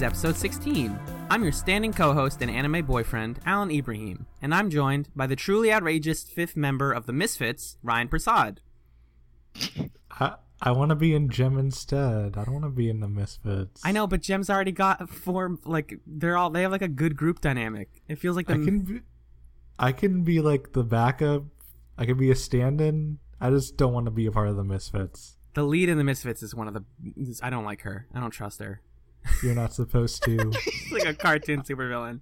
Alongside Friends. This is episode 16. I'm your standing co host and anime boyfriend, Alan Ibrahim, and I'm joined by the truly outrageous fifth member of the Misfits, Ryan Prasad. I, I want to be in Jem instead. I don't want to be in the Misfits. I know, but Jem's already got four, like, they're all, they have like a good group dynamic. It feels like the. I can be, I can be like the backup. I can be a stand-in. I just don't want to be a part of the Misfits. The lead in the Misfits is one of the. I don't like her. I don't trust her. You're not supposed to. She's like a cartoon supervillain.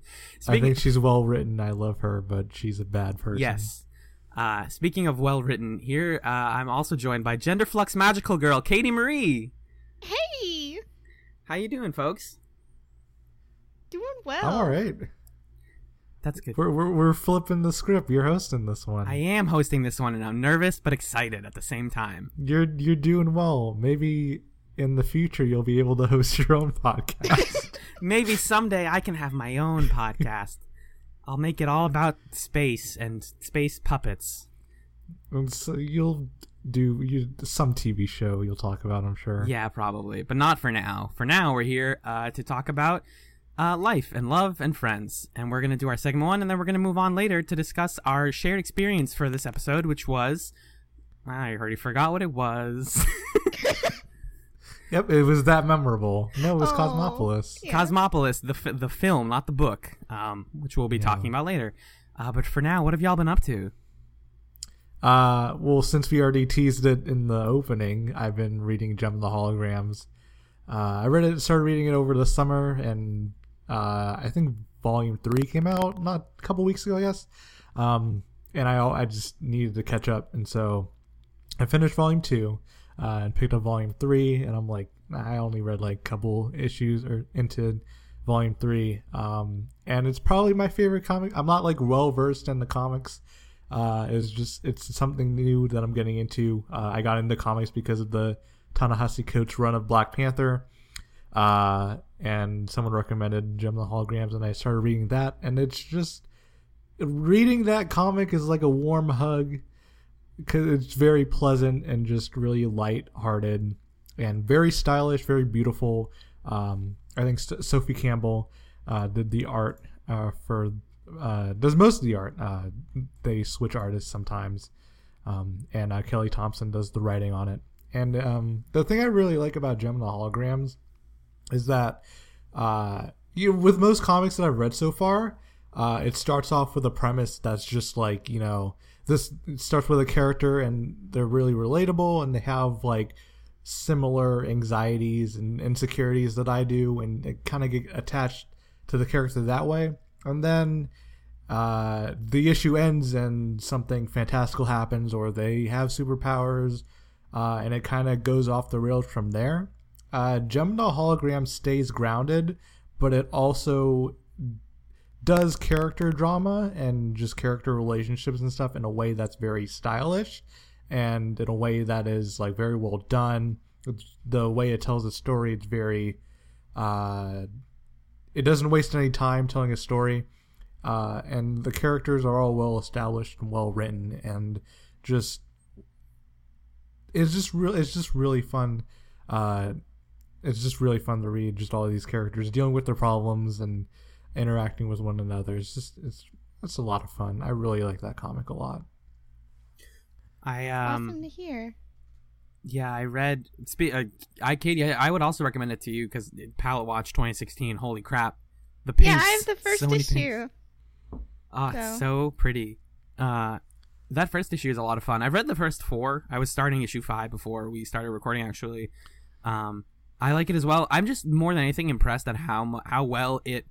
I think she's well written. I love her, but she's a bad person. Yes. Uh, speaking of well written, here uh, I'm also joined by Gender Flux Magical Girl Katie Marie. Hey, How you doing, folks? doing well. I'm all right. That's good. We're, we're we're flipping the script. You're hosting this one. I am hosting this one, and I'm nervous but excited at the same time. You're you're doing well. Maybe in the future you'll be able to host your own podcast. Maybe someday I can have my own podcast. I'll make it all about space and space puppets. and so you'll do you some TV show you'll talk about. I'm sure. Yeah, probably, but not for now. For now, we're here uh, to talk about uh, life and love and friends, and we're gonna do our segment one, and then we're gonna move on later to discuss our shared experience for this episode, which was I already forgot what it was. Yep. It was that memorable. No, it was Aw. Cosmopolis. Yeah. Cosmopolis, the f- the film, not the book, um, which we'll be Yeah. talking about later. Uh, but for now, what have y'all been up to? Uh, well, since we already teased it in the opening, I've been reading Jem of the Holograms. Uh, I read it, started reading it over the summer, and uh, I think Volume Three came out not a couple weeks ago, I guess. Um, and I I just needed to catch up, and so I finished Volume Two, uh, and picked up Volume Three, and I'm like, I only read like a couple issues or into Volume Three, um, and it's probably my favorite comic. I'm not like well versed in the comics. Uh, it's just it's something new that I'm getting into. Uh, I got into comics because of the Ta-Nehisi Coates run of Black Panther, uh, and someone recommended Jem the Holograms, and I started reading that, and it's just reading that comic is like a warm hug because it's very pleasant and just really light-hearted and very stylish, very beautiful. Um, I think Sophie Campbell uh, did the art uh, for uh, does most of the art. Uh, they switch artists sometimes, um, and uh, Kelly Thompson does the writing on it. And um, the thing I really like about Jem and the Holograms is that uh, you with most comics that I've read so far, it starts off with a premise that's just like you know this starts with a character and they're really relatable and they have like similar anxieties and insecurities that I do and it kind of get attached to the character that way. And then uh, the issue ends and something fantastical happens or they have superpowers uh, and it kind of goes off the rails from there. Uh, Gemini hologram stays grounded but it also does character drama and just character relationships and stuff in a way that's very stylish and in a way that is like very well done. The way it tells a story it's very uh it doesn't waste any time telling a story. Uh and the characters are all well established and well written and just it's just real it's just really fun. Uh it's just really fun to read just all these characters dealing with their problems and interacting with one another it's just it's it's a lot of fun i really like that comic a lot I um awesome to hear. yeah, I read. Spe- uh, I Katie, I, I would also recommend it to you because Palette Watch 2016. Holy crap, the paints. Yeah, I have the first so many paints. issue. Oh, it's So- so pretty. Uh, that first issue is a lot of fun. I've read the first four. I was starting issue five before we started recording. Actually, um, I like it as well. I'm just more than anything impressed at how how well it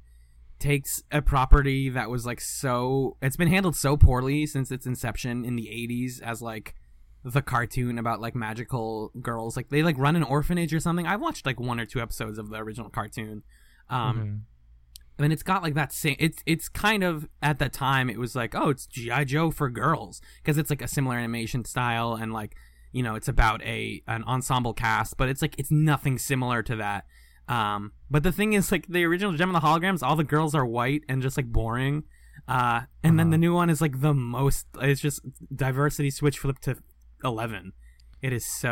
takes a property that was like so. It's been handled so poorly since its inception in the '80s as like the cartoon about like magical girls. Like they like run an orphanage or something. I've watched like one or two episodes of the original cartoon. Um, Mhm. and it's got like that same it's it's kind of at the time it was like oh it's gi joe for girls because it's like a similar animation style and like you know it's about a an ensemble cast but it's like it's nothing similar to that um but the thing is like the original Jem of the holograms all the girls are white and just like boring uh and then Uh-huh. the new one is like the most it's just diversity switch flip to 11 it is so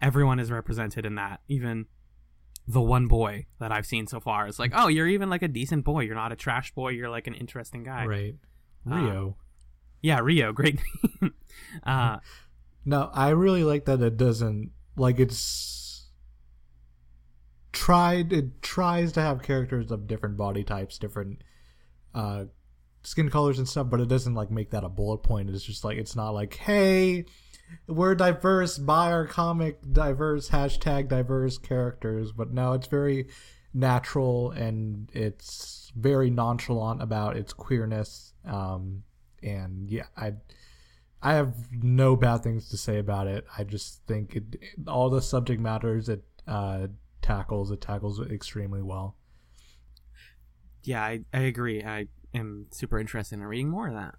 Right. everyone is represented in that even the one boy that I've seen so far. It's like, oh, you're even like a decent boy. You're not a trash boy. You're like an interesting guy. Right. Uh, Rio. Yeah, Rio, great. uh, No, I really like that it doesn't like it's tried it tries to have characters of different body types, different uh skin colors and stuff, but it doesn't like make that a bullet point. It's just like it's not like, hey, we're diverse, buy our comic diverse hashtag diverse characters, but no, it's very natural and it's very nonchalant about its queerness. Um and yeah, I I have no bad things to say about it. I just think it, all the subject matters it uh, tackles it tackles extremely well. yeah, I, I agree. I am super interested in reading more of that.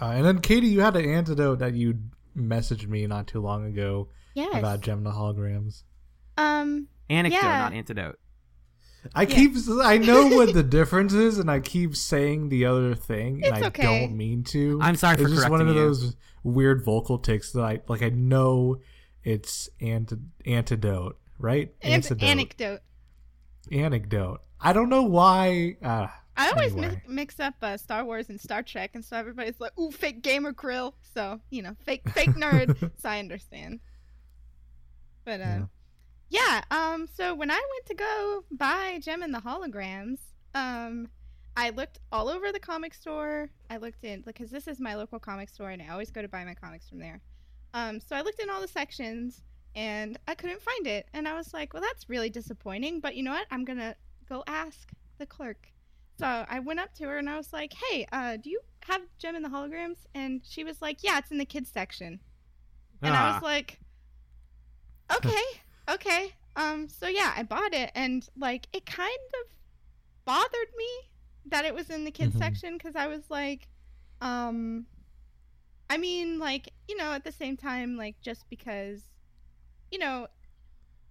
Uh, and then Katie, you had an antidote that you messaged me not too long ago Yes. about Jem the holograms. um. Anecdote, Yeah. not antidote. I Yeah. keep I know what the difference is, and I keep saying the other thing, and It's I okay. don't mean to. I'm sorry for it's just one of you. those weird vocal ticks that I like. I know it's anti- antidote, right? Ant- Antidote. anecdote. anecdote. I don't know why. Uh, I always Anyway. mi- mix up uh, Star Wars and Star Trek, and so everybody's like, "Ooh, fake gamer grill." So you know, fake fake nerd. so I understand. But uh, Yeah. yeah. Um. So when I went to go buy Jem and the Holograms, um, I looked all over the comic store. I looked in because this is my local comic store, and I always go to buy my comics from there. Um. So I looked in all the sections, and I couldn't find it, and I was like, "Well, that's really disappointing." But you know what? I'm gonna go ask the clerk. So I went up to her and I was like, "Hey, uh, do you have Jem in the holograms?" And she was like, "Yeah, it's in the kids section." And I Ah, was like, "Okay, okay." Um, so yeah, I bought it, and like, it kind of bothered me that it was in the kids Mhm. section because I was like, um, I mean, like, you know, at the same time, like, just because, you know,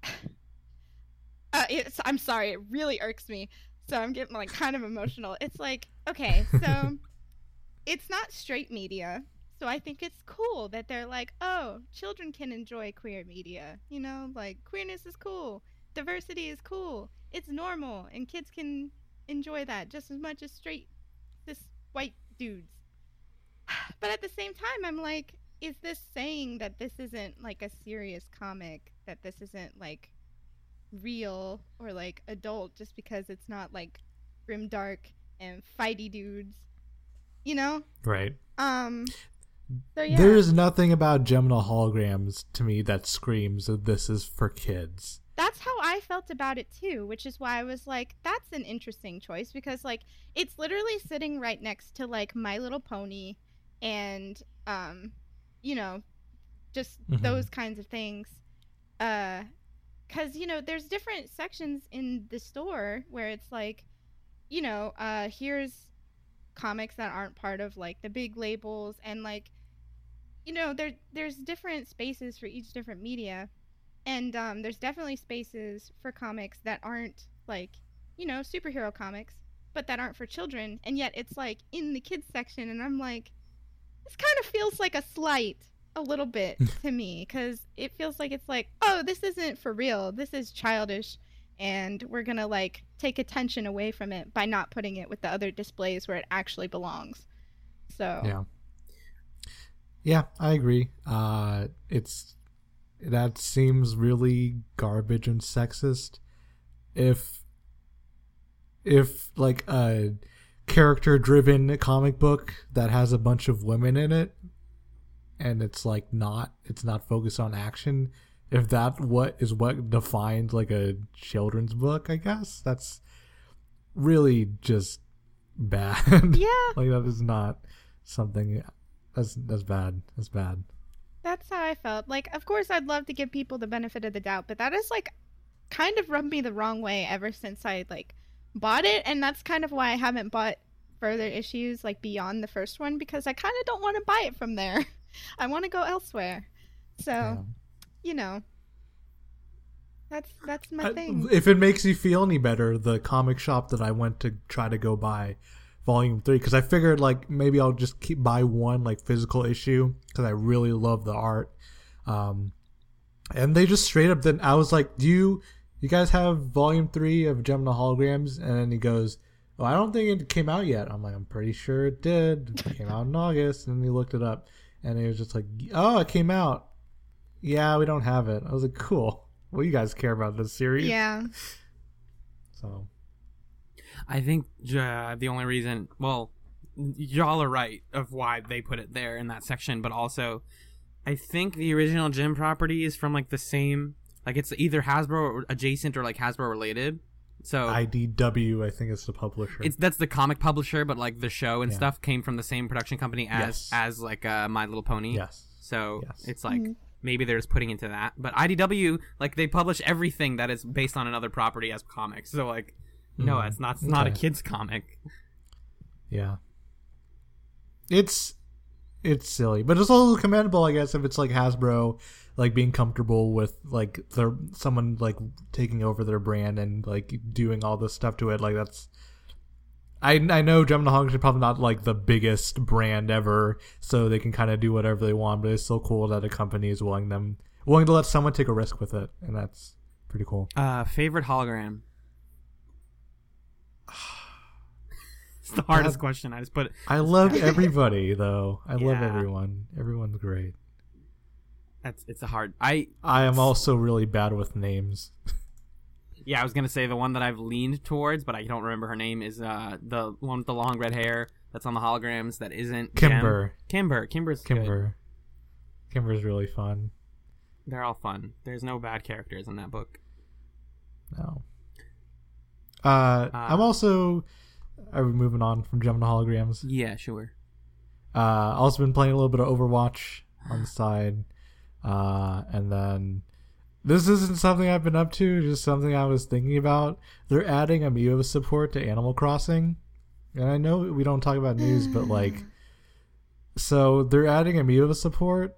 uh, it's, I'm sorry, it really irks me. So I'm getting like kind of emotional. It's like, okay, so it's not straight media. So I think it's cool that they're like, oh, children can enjoy queer media. You know, like queerness is cool, diversity is cool, it's normal, and kids can enjoy that just as much as straight cis white dudes. But at the same time, I'm like, is this saying that this isn't like a serious comic? That this isn't like real or like adult just because it's not like grim dark and fighty dudes, you know? right. Um. So yeah. There is nothing about Gemini holograms to me that screams that this is for kids. that's how I felt about it too, which is why I was like, that's an interesting choice because like it's literally sitting right next to like My Little Pony and um you know just Mhm. those kinds of things. Uh cuz you know, there's different sections in the store where it's like you know, uh here's comics that aren't part of like the big labels and like you know, there there's different spaces for each different media and um, there's definitely spaces for comics that aren't like you know superhero comics but that aren't for children and yet it's like in the kids section and i'm like this kind of feels like a slight a little bit to me because it feels like it's like oh this isn't for real this is childish and we're gonna like take attention away from it by not putting it with the other displays where it actually belongs so Yeah. Yeah, I agree. Uh it's that seems really garbage and sexist. If if like a character driven comic book that has a bunch of women in it and it's like not it's not focused on action, if that what is what defines like a children's book, I guess that's really just bad. yeah like that is not something that's that's bad. That's bad. That's how I felt. Like, of course, I'd love to give people the benefit of the doubt, but that is like kind of rubbed me the wrong way ever since I like bought it, and that's kind of why I haven't bought further issues like beyond the first one because I kind of don't want to buy it from there. I want to go elsewhere. So, Yeah. you know, that's that's my I- thing. if it makes you feel any better, the comic shop that I went to try to go buy volume 3 cuz I figured like maybe I'll just keep buy one like physical issue cuz I really love the art. Um and they just straight up then I was like, "Do you you guys have volume three of Jem and the Holograms? And then he goes, oh, I don't think it came out yet. I'm like, I'm pretty sure it did. It came out in August. And he looked it up. And he was just like, oh, it came out. Yeah, we don't have it. I was like, cool. Well, you guys care about this series. Yeah. So, I think uh, the only reason, well, y'all are right of why they put it there in that section, but also, I think the original Jem property is from like the same, like it's either Hasbro adjacent or like Hasbro related. So IDW, I think is the publisher. it's that's the comic publisher, but like the show and Yeah. stuff came from the same production company as Yes. as like uh, My Little Pony. yes. So Yes. it's like Mhm. maybe they're just putting into that. But IDW, like they publish everything that is based on another property as comics. So like, no, Mhm. it's not. It's not a kids comic. Yeah. It's it's silly, but it's also commendable, I guess, if it's like Hasbro, like being comfortable with like their someone like taking over their brand and like doing all this stuff to it. Like that's. I, I know Jem and the Hogs are probably not like the biggest brand ever, so they can kind of do whatever they want. But it's still cool that a company is willing them willing to let someone take a risk with it, and that's pretty cool. Uh, favorite hologram. it's the hardest That- question. I just put. I love everybody though. I love everyone. Everyone's great. That's it's a hard. I I am also really bad with names. yeah. I was gonna say the one that I've leaned towards, but I don't remember her name. Is uh the one with the long red hair that's on the holograms that isn't Jem. Kimber. Kimber. Kimber's good. Kimber. Kimber's really fun. They're all fun. There's no bad characters in that book. No. Uh, I'm Uh, also. Are we moving on from Jem and Holograms? Yeah, sure. Uh, also been playing a little bit of Overwatch on the side, uh, and then this isn't something I've been up to. Just something I was thinking about. They're adding amiibo support to Animal Crossing, and I know we don't talk about news, but like, so they're adding amiibo support.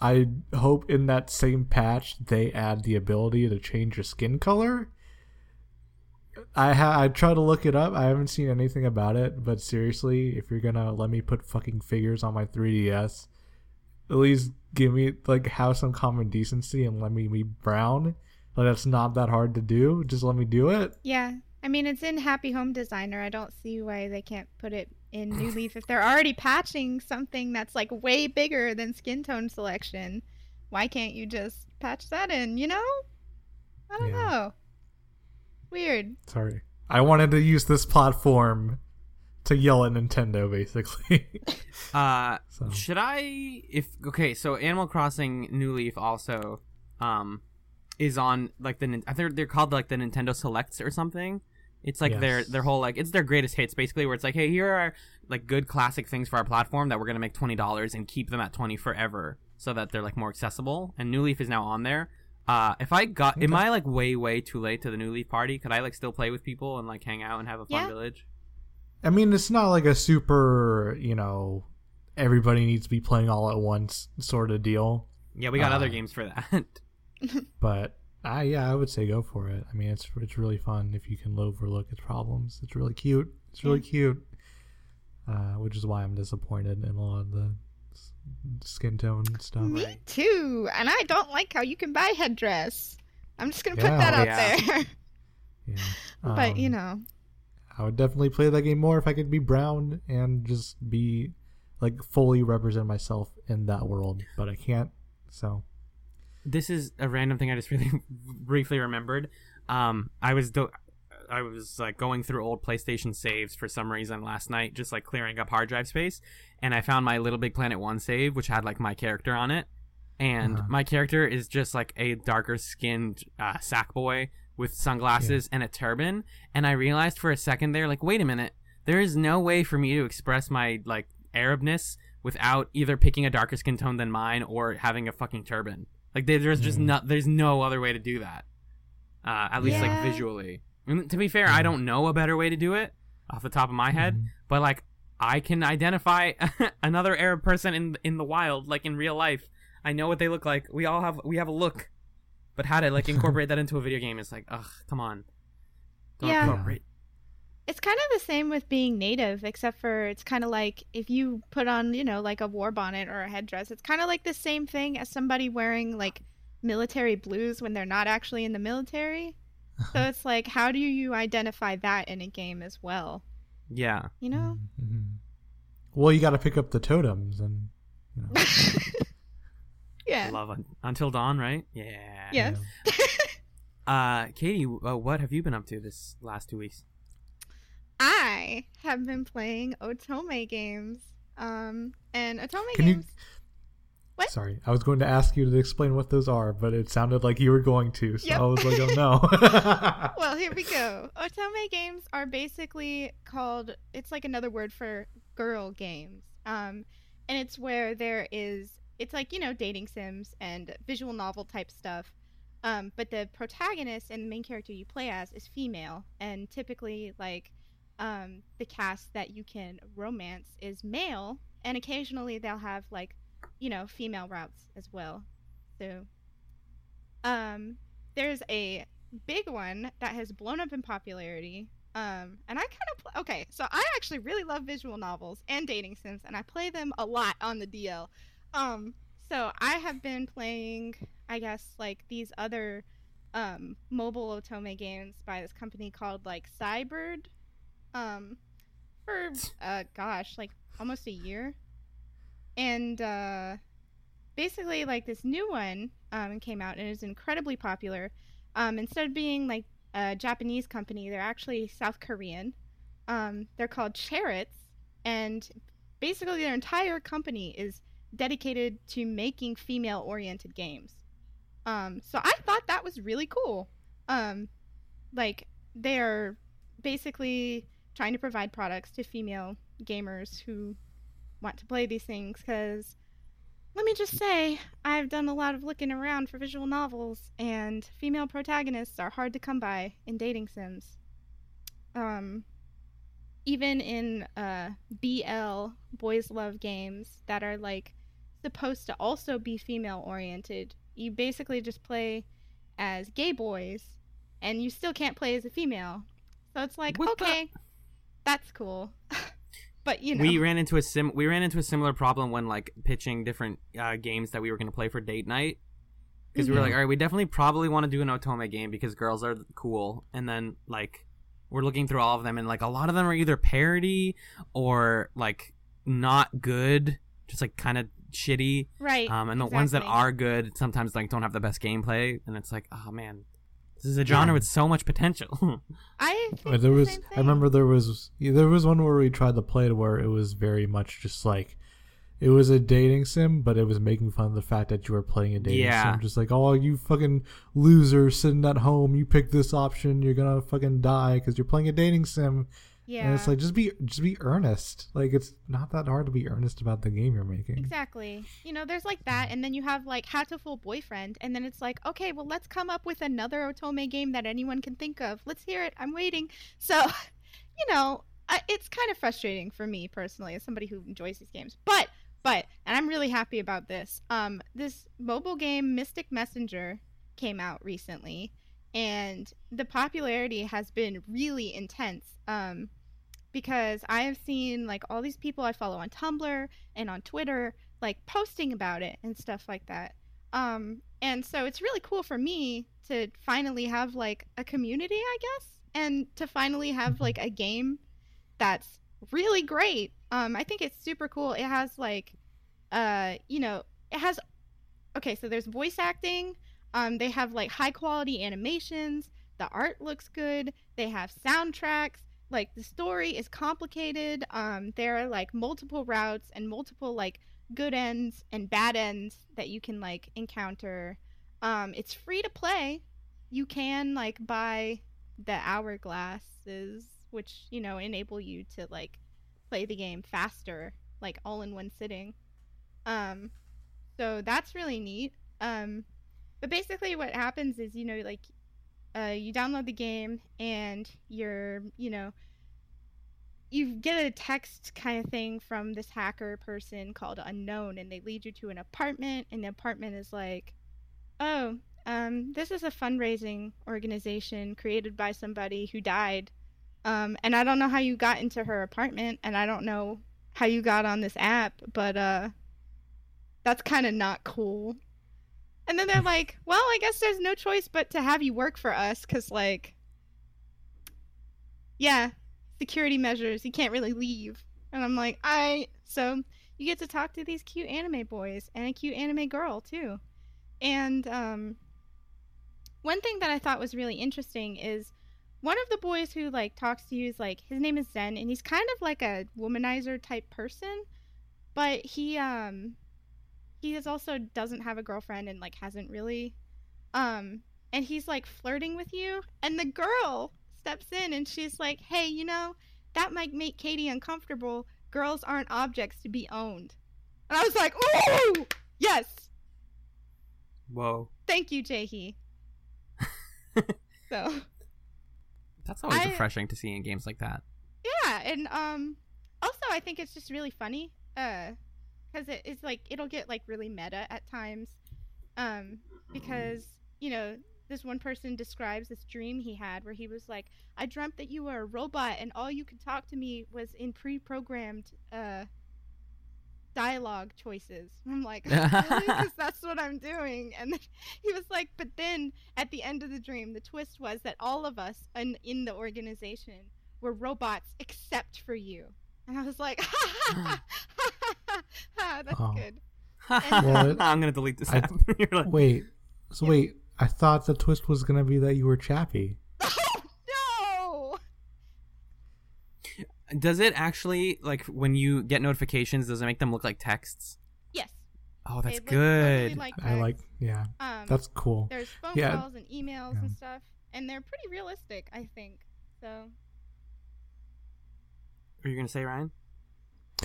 I hope in that same patch they add the ability to change your skin color. I ha- I tried to look it up. I haven't seen anything about it, but seriously, if you're gonna let me put fucking figures on my 3DS, at least give me like have some common decency and let me be brown. Like that's not that hard to do. Just let me do it. Yeah. I mean, it's in Happy Home Designer. I don't see why they can't put it in New Leaf if they're already patching something that's like way bigger than skin tone selection. Why can't you just patch that in, you know? I don't Yeah. know. Weird. Sorry, I wanted to use this platform to yell at Nintendo, basically. Uh, so should I? If okay, so Animal Crossing New Leaf also, um, is on like the Nin- I think they're called like the Nintendo Selects or something. It's like their Yes. their whole like it's their greatest hits basically, where it's like, hey, here are like good classic things for our platform that we're gonna make twenty dollars and keep them at twenty forever, so that they're like more accessible. And New Leaf is now on there. Uh, if I got, am I like way way too late to the New Leaf party? Could I like still play with people and like hang out and have a fun Yeah. village? I mean, it's not like a super, you know, everybody needs to be playing all at once sort of deal. Yeah, we got Uh, other games for that. But I yeah, I would say go for it. I mean, it's it's really fun if you can overlook its problems. It's really cute. It's really cute. Uh, which is why I'm disappointed in a lot of the skin tone stuff. Me too. And I don't like how you can buy headdress. I'm just gonna put that out Yeah. there. Yeah. but you Um, know, I would definitely play that game more if I could be brown and just be like fully represent myself in that world. But I can't. So this is a random thing I just really briefly remembered. Um, I was do- I was like going through old PlayStation saves for some reason last night, just like clearing up hard drive space, and I found my Little Big Planet one save, which had like my character on it, and Uh-huh. my character is just like a darker skinned uh, sack boy with sunglasses and a turban, and I realized for a second there, like, wait a minute, there is no way for me to express my like Arabness without either picking a darker skin tone than mine or having a fucking turban. Like there, there's just Mhm. not there's no other way to do that. Uh, at least like visually. And to be fair, I Mhm. don't know a better way to do it off the top of my head, Mhm. but like I can identify another Arab person in in the wild, like in real life. I know what they look like. We all have we have a look, but how to like incorporate that into a video game is like, ugh, come on. Don't Yeah. incorporate. it's kind of the same with being native, except for it's kind of like if you put on, you know, like a war bonnet or a headdress, it's kind of like the same thing as somebody wearing like military blues when they're not actually in the military. so it's like, how do you identify that in a game as well? Yeah. You know? Mhm. Well, you got to pick up the totems and. You know, yeah. Love Un- Until Dawn, right? Yeah. Yes. Uh, Katie, uh, what have you been up to this last two weeks? I have been playing Otome games. Um, and Otome Can you- games. What? Sorry, I was going to ask you to explain what those are, but it sounded like you were going to, so Yep. I was like, oh no. well, here we go. Otome games are basically called. It's like another word for girl games. Um, and it's where there is. It's like you know dating sims and visual novel type stuff. Um, but the protagonist and the main character you play as is female, and typically like um, the cast that you can romance is male, and occasionally they'll have like you know female routes as well. So, um, there's a big one that has blown up in popularity. Um, and I kind of pl- okay, so I actually really love visual novels and dating sims, and I play them a lot on the DL. Um, so I have been playing, I guess, like these other um, mobile otome games by this company called like Cybird, um, for uh, gosh, like almost a year, and uh, basically like this new one um, came out and is incredibly popular. Um, instead of being like a Japanese company, they're actually South Korean. Um, they're called Cheritz, and basically their entire company is dedicated to making female-oriented games. Um, so I thought that was really cool. Um, like they are basically trying to provide products to female gamers who want to play these things because let me just say, I've done a lot of looking around for visual novels, and female protagonists are hard to come by in dating sims. Um, even in uh, BL boys love games that are like supposed to also be female oriented, you basically just play as gay boys, and you still can't play as a female. So it's like, What the- okay, that's cool, but you know, We ran into a sim. We ran into a similar problem when like pitching different uh, games that we were going to play for date night. Because we were like, all right, we definitely probably want to do an Otome game because girls are cool, and then like we're looking through all of them, and like a lot of them are either parody or like not good, just like kind of shitty. right? Um, and the ones that are good sometimes like don't have the best gameplay, and it's like, oh man, this is a genre with so much potential. I think there the was same I remember there was yeah, there was one where we tried to play it where it was very much just like it was a dating sim, but it was making fun of the fact that you were playing a dating Yeah. sim. Just like, oh, you fucking loser sitting at home, you pick this option, you're gonna fucking die because you're playing a dating sim. Yeah. And it's like just be just be earnest. Like it's not that hard to be earnest about the game you're making. Exactly. You know, there's like that, and then you have like Hatoful Boyfriend, and then it's like, okay, well, let's come up with another Otome game that anyone can think of. Let's hear it. I'm waiting. So, you know, I, it's kind of frustrating for me personally as somebody who enjoys these games. But, but, and I'm really happy about this. Um, this mobile game Mystic Messenger came out recently, and the popularity has been really intense. Um, because I have seen like all these people I follow on Tumblr and on Twitter like posting about it and stuff like that. Um, and so it's really cool for me to finally have like a community, I guess, and to finally have like a game that's really great. Um, I think it's super cool. It has like, uh, you know, it has. Okay, so there's voice acting. Um, they have like high quality animations. The art looks good. They have soundtracks like the story is complicated um there are like multiple routes and multiple like good ends and bad ends that you can like encounter. Um it's free to play. You can like buy the hourglasses which you know enable you to like play the game faster like all in one sitting. Um so that's really neat. Um but basically what happens is you know like uh, you download the game and you're you know you get a text kind of thing from this hacker person called unknown and they lead you to an apartment and the apartment is like oh um, this is a fundraising organization created by somebody who died. Um, and i don't know how you got into her apartment and i don't know how you got on this app but uh, that's kind of not cool And then they're like, well, I guess there's no choice but to have you work for us because, like, yeah, security measures. You can't really leave. And I'm like, I. So you get to talk to these cute anime boys and a cute anime girl, too. And um, one thing that I thought was really interesting is one of the boys who like talks to you is like his name is Zen and he's kind of like a womanizer type person, but he um he is also doesn't have a girlfriend and like hasn't really um and he's like flirting with you and the girl steps in and she's like, "Hey, you know, that might make Katie uncomfortable. Girls aren't objects to be owned." And I was like, "Ooh! Yes. Whoa. Thank you, Jaehee." so, That's always I- refreshing to see in games like that. Yeah, and um also I think it's just really funny uh cuz it is like it'll get like really meta at times um because you know this one person describes this dream he had where he was like I dreamt that you were a robot and all you could talk to me was in pre-programmed uh dialogue choices. I'm like, really? Because that's what I'm doing. And he was like, but then at the end of the dream, the twist was that all of us in, in the organization were robots except for you. And I was like, ha ha, ha that's Oh. good. Well, it- I'm gonna delete this I- You're like, Wait. So Yeah. wait. I thought the twist was gonna be that you were Chappie. Oh, no! Does it actually like when you get notifications? Does it make them look like texts? Yes. Oh, that's it looks totally good. like I like. Yeah, Um, that's cool. There's phone Yeah. calls and emails Yeah. and stuff, and they're pretty realistic, I think. So Are you gonna say Ryan?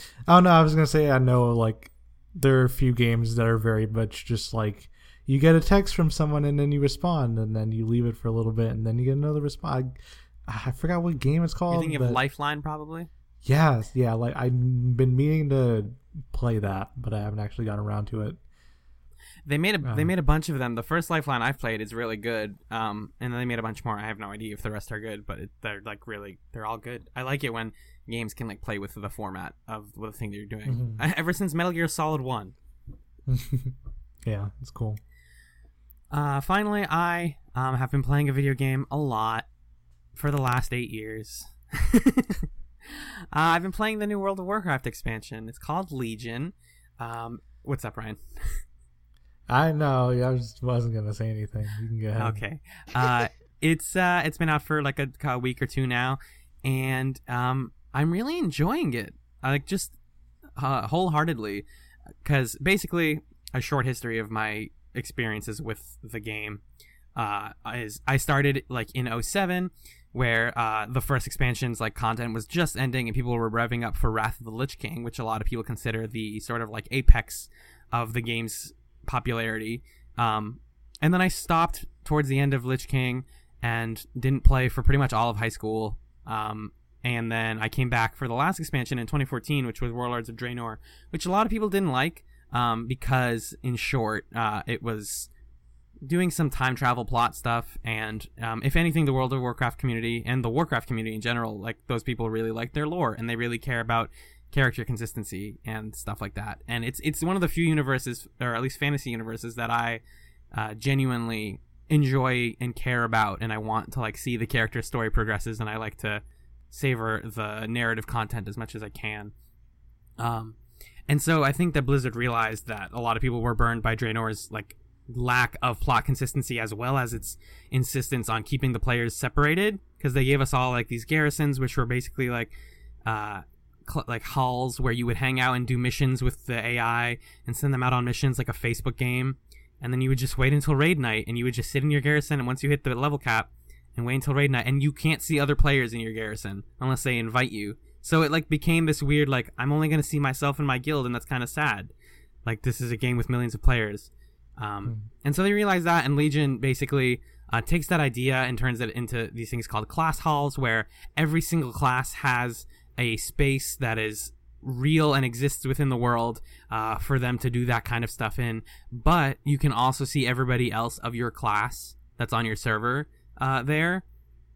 Oh no, I was gonna say I know like there are a few games that are very much just like you get a text from someone and then you respond and then you leave it for a little bit and then you get another response. I, I forgot what game it's called. You're thinking of Lifeline, probably. Yes, yeah. Like I've been meaning to play that, but I haven't actually gotten around to it. They made a they Uh. made a bunch of them. The first Lifeline I've played is really good. Um, and then they made a bunch more. I have no idea if the rest are good, but it, they're like really they're all good. I like it when games can like play with the format of the thing that you're doing. Mhm. Ever since Metal Gear Solid One. yeah, it's cool. Uh, finally, I um, have been playing a video game a lot for the last eight years. uh, I've been playing the new World of Warcraft expansion. It's called Legion. Um, what's up, Ryan? I know. I just wasn't gonna say anything. You can go ahead. Okay. Uh, it's uh, it's been out for like a, a week or two now, and um, I'm really enjoying it. Like just uh, wholeheartedly, because basically a short history of my experiences with the game uh, is I started like in 07 where uh, the first expansion's like content was just ending and people were revving up for Wrath of the Lich King, which a lot of people consider the sort of like apex of the game's popularity. Um, and then I stopped towards the end of Lich King and didn't play for pretty much all of high school. Um, and then I came back for the last expansion in 2014, which was Warlords of Draenor, which a lot of people didn't like um, because, in short, uh, it was doing some time travel plot stuff. And um, if anything, the World of Warcraft community and the Warcraft community in general, like those people really like their lore and they really care about character consistency and stuff like that. And it's it's one of the few universes, or at least fantasy universes, that I uh, genuinely enjoy and care about, and I want to like see the character story progresses, and I like to savor the narrative content as much as I can. Um, and so I think that Blizzard realized that a lot of people were burned by Draenor's like lack of plot consistency as well as its insistence on keeping the players separated because they gave us all like these garrisons which were basically like uh cl- like halls where you would hang out and do missions with the AI and send them out on missions like a Facebook game and then you would just wait until raid night and you would just sit in your garrison and once you hit the level cap and wait until raid night and you can't see other players in your garrison unless they invite you. So it like became this weird like i'm only going to see myself in my guild and that's kind of sad. Like this is a game with millions of players. Um, and so they realized that and legion basically uh, takes that idea and turns it into these things called class halls where every single class has a space that is real and exists within the world uh, for them to do that kind of stuff in. But you can also see everybody else of your class that's on your server uh, there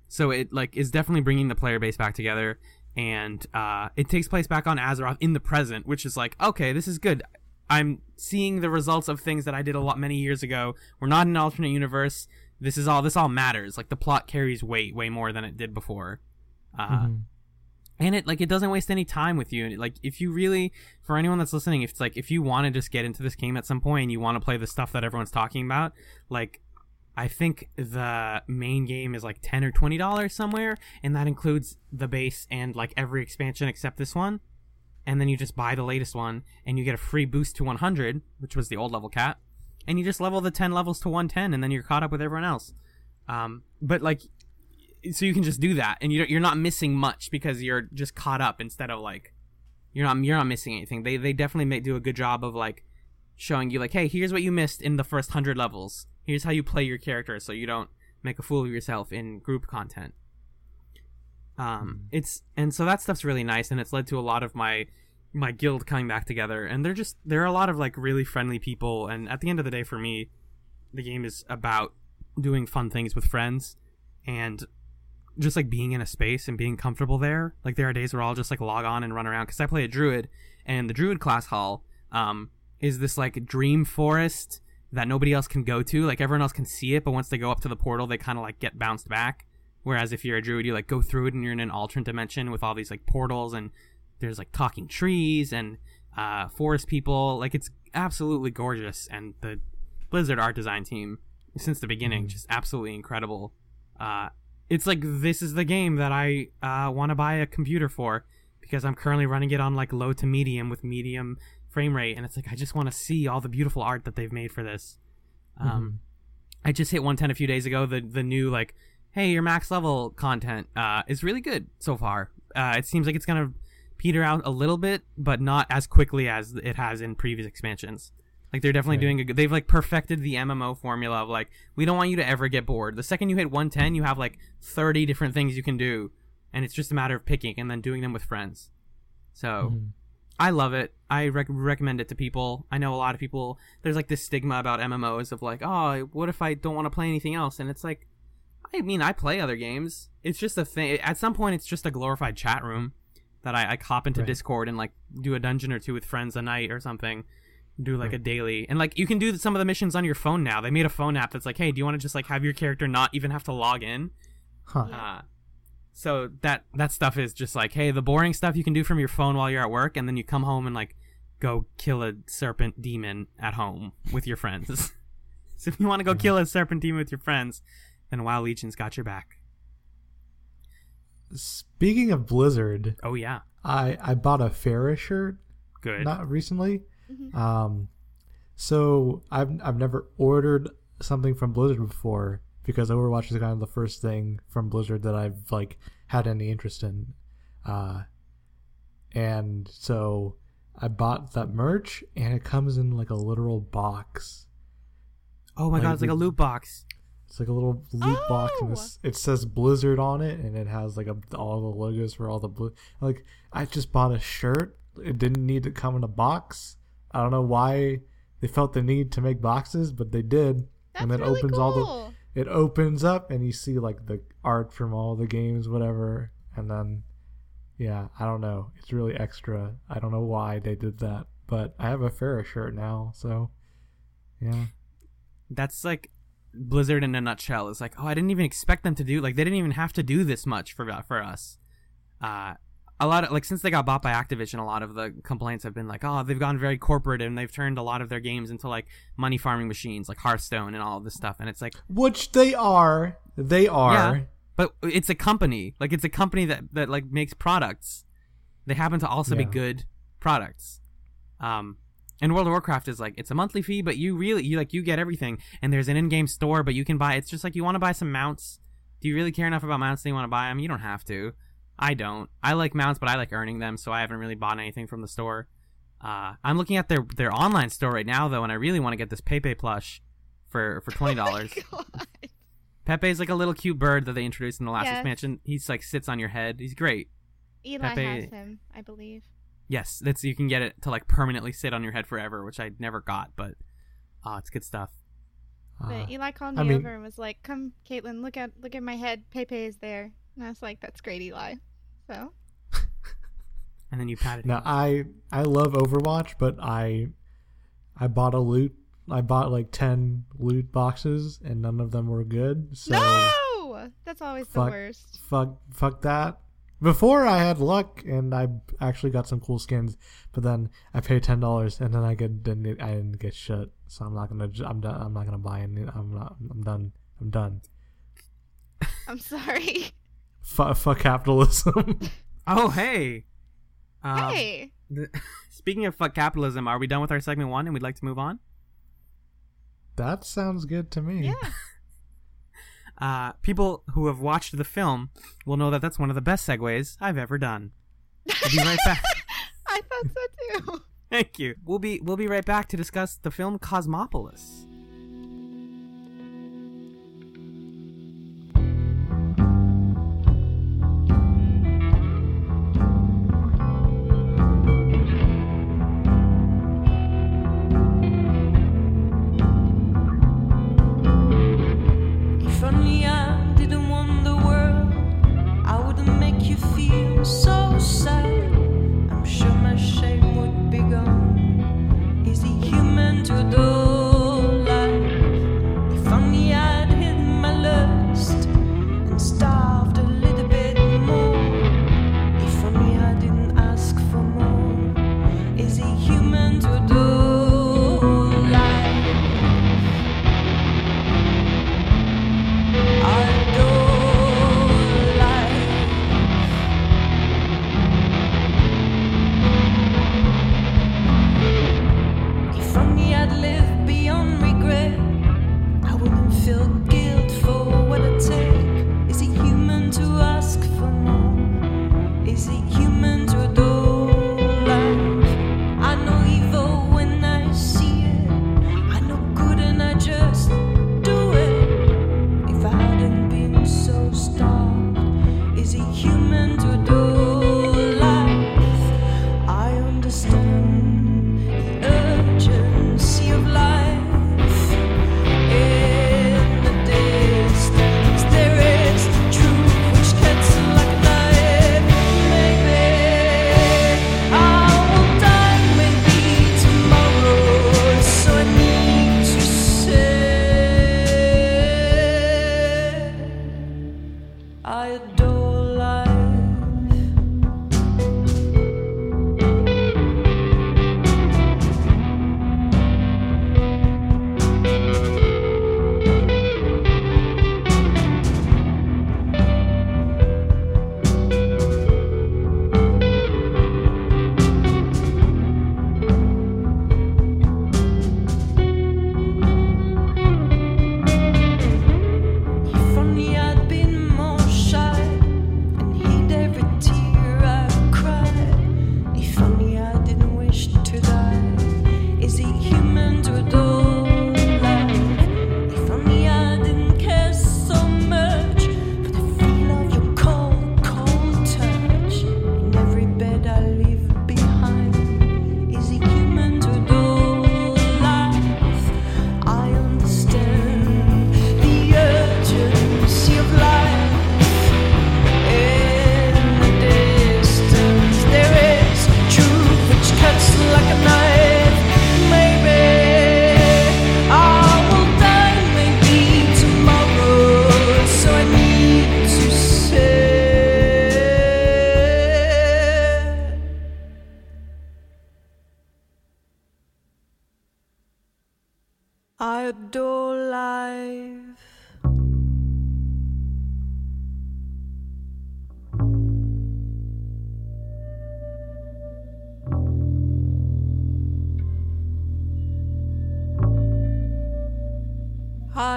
so it like is definitely bringing the player base back together and uh, it takes place back on azeroth in the present which is like okay this is good I'm seeing the results of things that I did a lot many years ago. We're not in an alternate universe. This is all. This all matters. Like the plot carries weight way more than it did before. Uh, Mhm. and it like it doesn't waste any time with you. And like if you really, for anyone that's listening, if it's like if you want to just get into this game at some point and you want to play the stuff that everyone's talking about, like I think the main game is like ten or twenty dollars somewhere, and that includes the base and like every expansion except this one. And then you just buy the latest one, and you get a free boost to 100, which was the old level cap, and you just level the 10 levels to 110, and then you're caught up with everyone else. Um, but like, so you can just do that, and you're you're not missing much because you're just caught up instead of like, you're not you're not missing anything. They they definitely make, do a good job of like showing you like, hey, here's what you missed in the first hundred levels. Here's how you play your character, so you don't make a fool of yourself in group content. Um, it's and so that stuff's really nice, and it's led to a lot of my my guild coming back together, and they're just there are a lot of like really friendly people, and at the end of the day, for me, the game is about doing fun things with friends, and just like being in a space and being comfortable there. Like there are days where I'll just like log on and run around because I play a druid, and the druid class hall um is this like dream forest that nobody else can go to. Like everyone else can see it, but once they go up to the portal, they kind of like get bounced back. Whereas if you're a druid, you like go through it and you're in an alternate dimension with all these like portals and there's like talking trees and uh, forest people. Like it's absolutely gorgeous, and the Blizzard art design team since the beginning just absolutely incredible. Uh, it's like this is the game that I uh, want to buy a computer for because I'm currently running it on like low to medium with medium frame rate, and it's like I just want to see all the beautiful art that they've made for this. Um, I just hit 110 a few days ago. The the new like, hey, your max level content uh, is really good so far. Uh, it seems like it's gonna peter out a little bit, but not as quickly as it has in previous expansions. Like they're definitely Right. doing a good. They've like perfected the MMO formula of like we don't want you to ever get bored. The second you hit 110, you have like 30 different things you can do, and it's just a matter of picking and then doing them with friends. So. Mhm. I love it. I rec- recommend it to people. I know a lot of people. There's like this stigma about MMOs of like, oh, what if I don't want to play anything else? And it's like, I mean, I play other games. It's just a thing. At some point, it's just a glorified chat room that I, I hop into Right. Discord and like do a dungeon or two with friends a night or something. Do like Right. a daily, and like you can do some of the missions on your phone now. They made a phone app that's like, hey, do you want to just like have your character not even have to log in? Huh. Uh, so that that stuff is just like, hey, the boring stuff you can do from your phone while you're at work, and then you come home and like go kill a serpent demon at home with your friends. so if you want to go kill a serpent demon with your friends, then WoW Legion's got your back. Speaking of Blizzard, Oh yeah, I I bought a Ferris shirt good. not recently. Mhm. Um, so I've I've never ordered something from Blizzard before because Overwatch is kind of the first thing from Blizzard that I've like had any interest in. Uh, and so I bought that merch, and it comes in like a literal box. oh my like god, it's like a loot box. It's like a little loot box, and Oh! it's, it says Blizzard on it, and it has like a, all the logos for all the blue. Like I just bought a shirt. It didn't need to come in a box. I don't know why they felt the need to make boxes, but they did. That's and then really opens cool. all the. It opens up, and you see like the art from all the games, whatever, and then, yeah, I don't know. It's really extra. I don't know why they did that, but I have a Ferris shirt now, so yeah. That's like Blizzard in a nutshell. It's like, oh, I didn't even expect them to do like they didn't even have to do this much for for us. Uh, a lot of like since they got bought by Activision, a lot of the complaints have been like, oh, they've gone very corporate and they've turned a lot of their games into like money farming machines, like Hearthstone and all of this stuff. And it's like, Which they are. They are. Yeah. but it's a company, like it's a company that that like makes products. They happen to also be good products. Um, and World of Warcraft is like it's a monthly fee, but you really you like you get everything, and there's an in-game store, but you can buy. It's just like you want to buy some mounts. Do you really care enough about mounts that you want to buy them? You don't have to. I don't. I like mounts, but I like earning them, so I haven't really bought anything from the store. Uh, I'm looking at their their online store right now though, and I really want to get this Pepe plush for for twenty dollars. Oh my God. Pepe is like a little cute bird that they introduced in the last Yes. expansion. He's like sits on your head. He's great. Eli Pepe- has him, I believe. Yes, that's you can get it to like permanently sit on your head forever, which I never got, but uh, it's good stuff. But Uh, Eli called me I mean- over and was like, "Come, Caitlin, look at look at my head. Pepe is there." And I was like, "That's great, Eli." So And then you patted Now him. I I love Overwatch, but I I bought a loot. I bought like ten loot boxes, and none of them were good. So no, that's always Fuck. the worst. fuck, fuck that. Before I had luck, and I actually got some cool skins, but then I paid ten dollars, and then I get didn't I didn't get shit. So I'm not gonna. j- I'm done. I'm not gonna buy any. I'm not. I'm done. I'm done. I'm sorry. Fuck, fuck capitalism. Oh, hey. Um, hey, th- speaking of fuck capitalism, are we done with our segment one and we'd like to move on? that sounds good to me. yeah. Uh, people who have watched the film will know that that's one of the best segues I've ever done. We'll be right back. I thought so too. Thank you. We'll be we'll be right back to discuss the film Cosmopolis.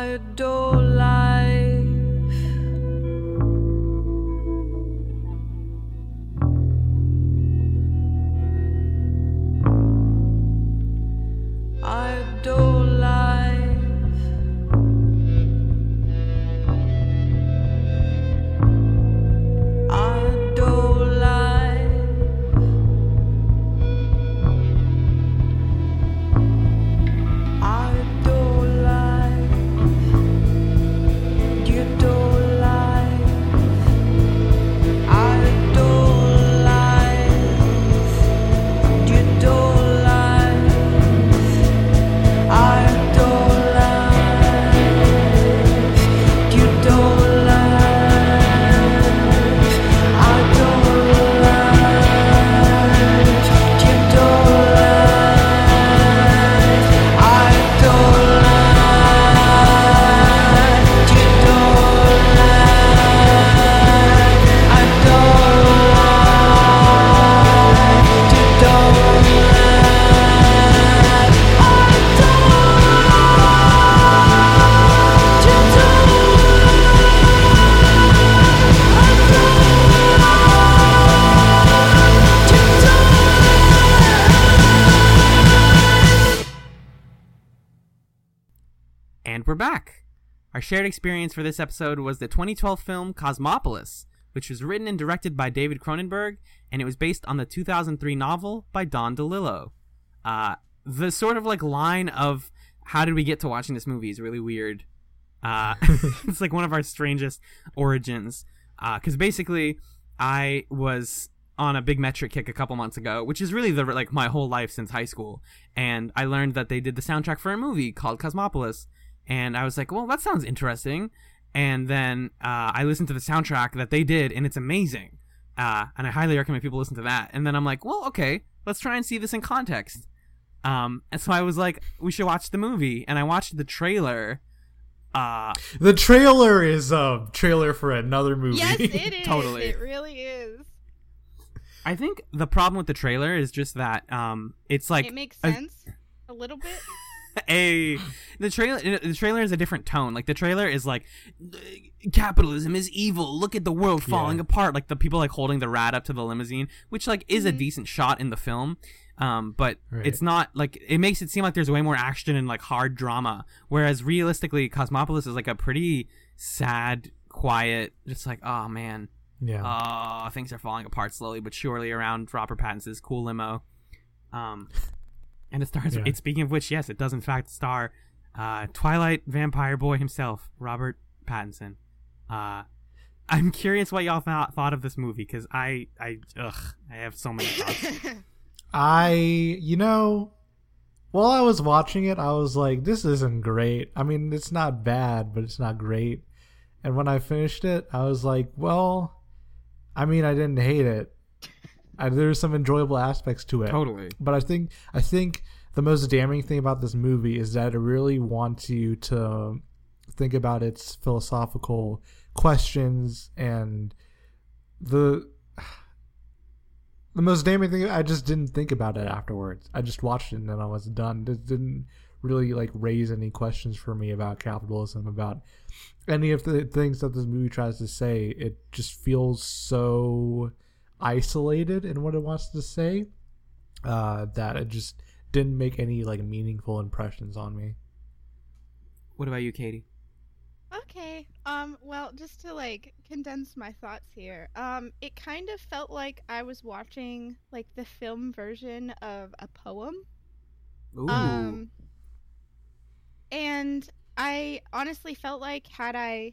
Adore Our shared experience for this episode was the 2012 film Cosmopolis, which was written and directed by David Cronenberg, and it was based on the 2003 novel by Don DeLillo. Uh, the sort of like line of how did we get to watching this movie is really weird. Uh, it's like one of our strangest origins. Because basically, I was on a big metric kick a couple months ago, which is really the like my whole life since high school, and I learned that they did the soundtrack for a movie called Cosmopolis, and I was like, well, that sounds interesting. And then uh, I listened to the soundtrack that they did, and it's amazing. Uh, and I highly recommend people listen to that. And then I'm like, well, okay, let's try and see this in context. Um, and so I was like, we should watch the movie, and I watched the trailer. Uh, The trailer is a trailer for another movie. Yes, it is. Totally. It really is. I think the problem with the trailer is just that um, it's like it makes a- sense a little bit. a the trailer the trailer is a different tone like the trailer is like capitalism is evil look at the world falling Yeah. apart like the people like holding the rat up to the limousine which like is a Mhm. decent shot in the film um but Right. it's not like it makes it seem like there's way more action and like hard drama whereas realistically cosmopolis is like a pretty sad quiet just like oh man Yeah. uh, things are falling apart slowly but surely around Robert Pattinson's cool limo. Um, and it stars. Yeah. It speaking of which, yes, it does in fact star uh, Twilight vampire boy himself, Robert Pattinson. Uh, I'm curious what y'all thought, thought of this movie because I, I, ugh, I have so many thoughts. I, you know, while I was watching it, I was like, this isn't great. I mean, it's not bad, but it's not great. And when I finished it, I was like, well, I mean, I didn't hate it. I, there's some enjoyable aspects to it. totally. But I think I think the most damning thing about this movie is that it really wants you to think about its philosophical questions and the the most damning thing I just didn't think about it afterwards. I just watched it and then I was done. It didn't really like raise any questions for me about capitalism, about any of the things that this movie tries to say. It just feels so isolated in what it wants to say uh, that it just didn't make any like meaningful impressions on me. What about you, Katie? Okay. Um. Well, just to like condense my thoughts here. Um. It kind of felt like I was watching like the film version of a poem. Ooh, Um. And I honestly felt like had I,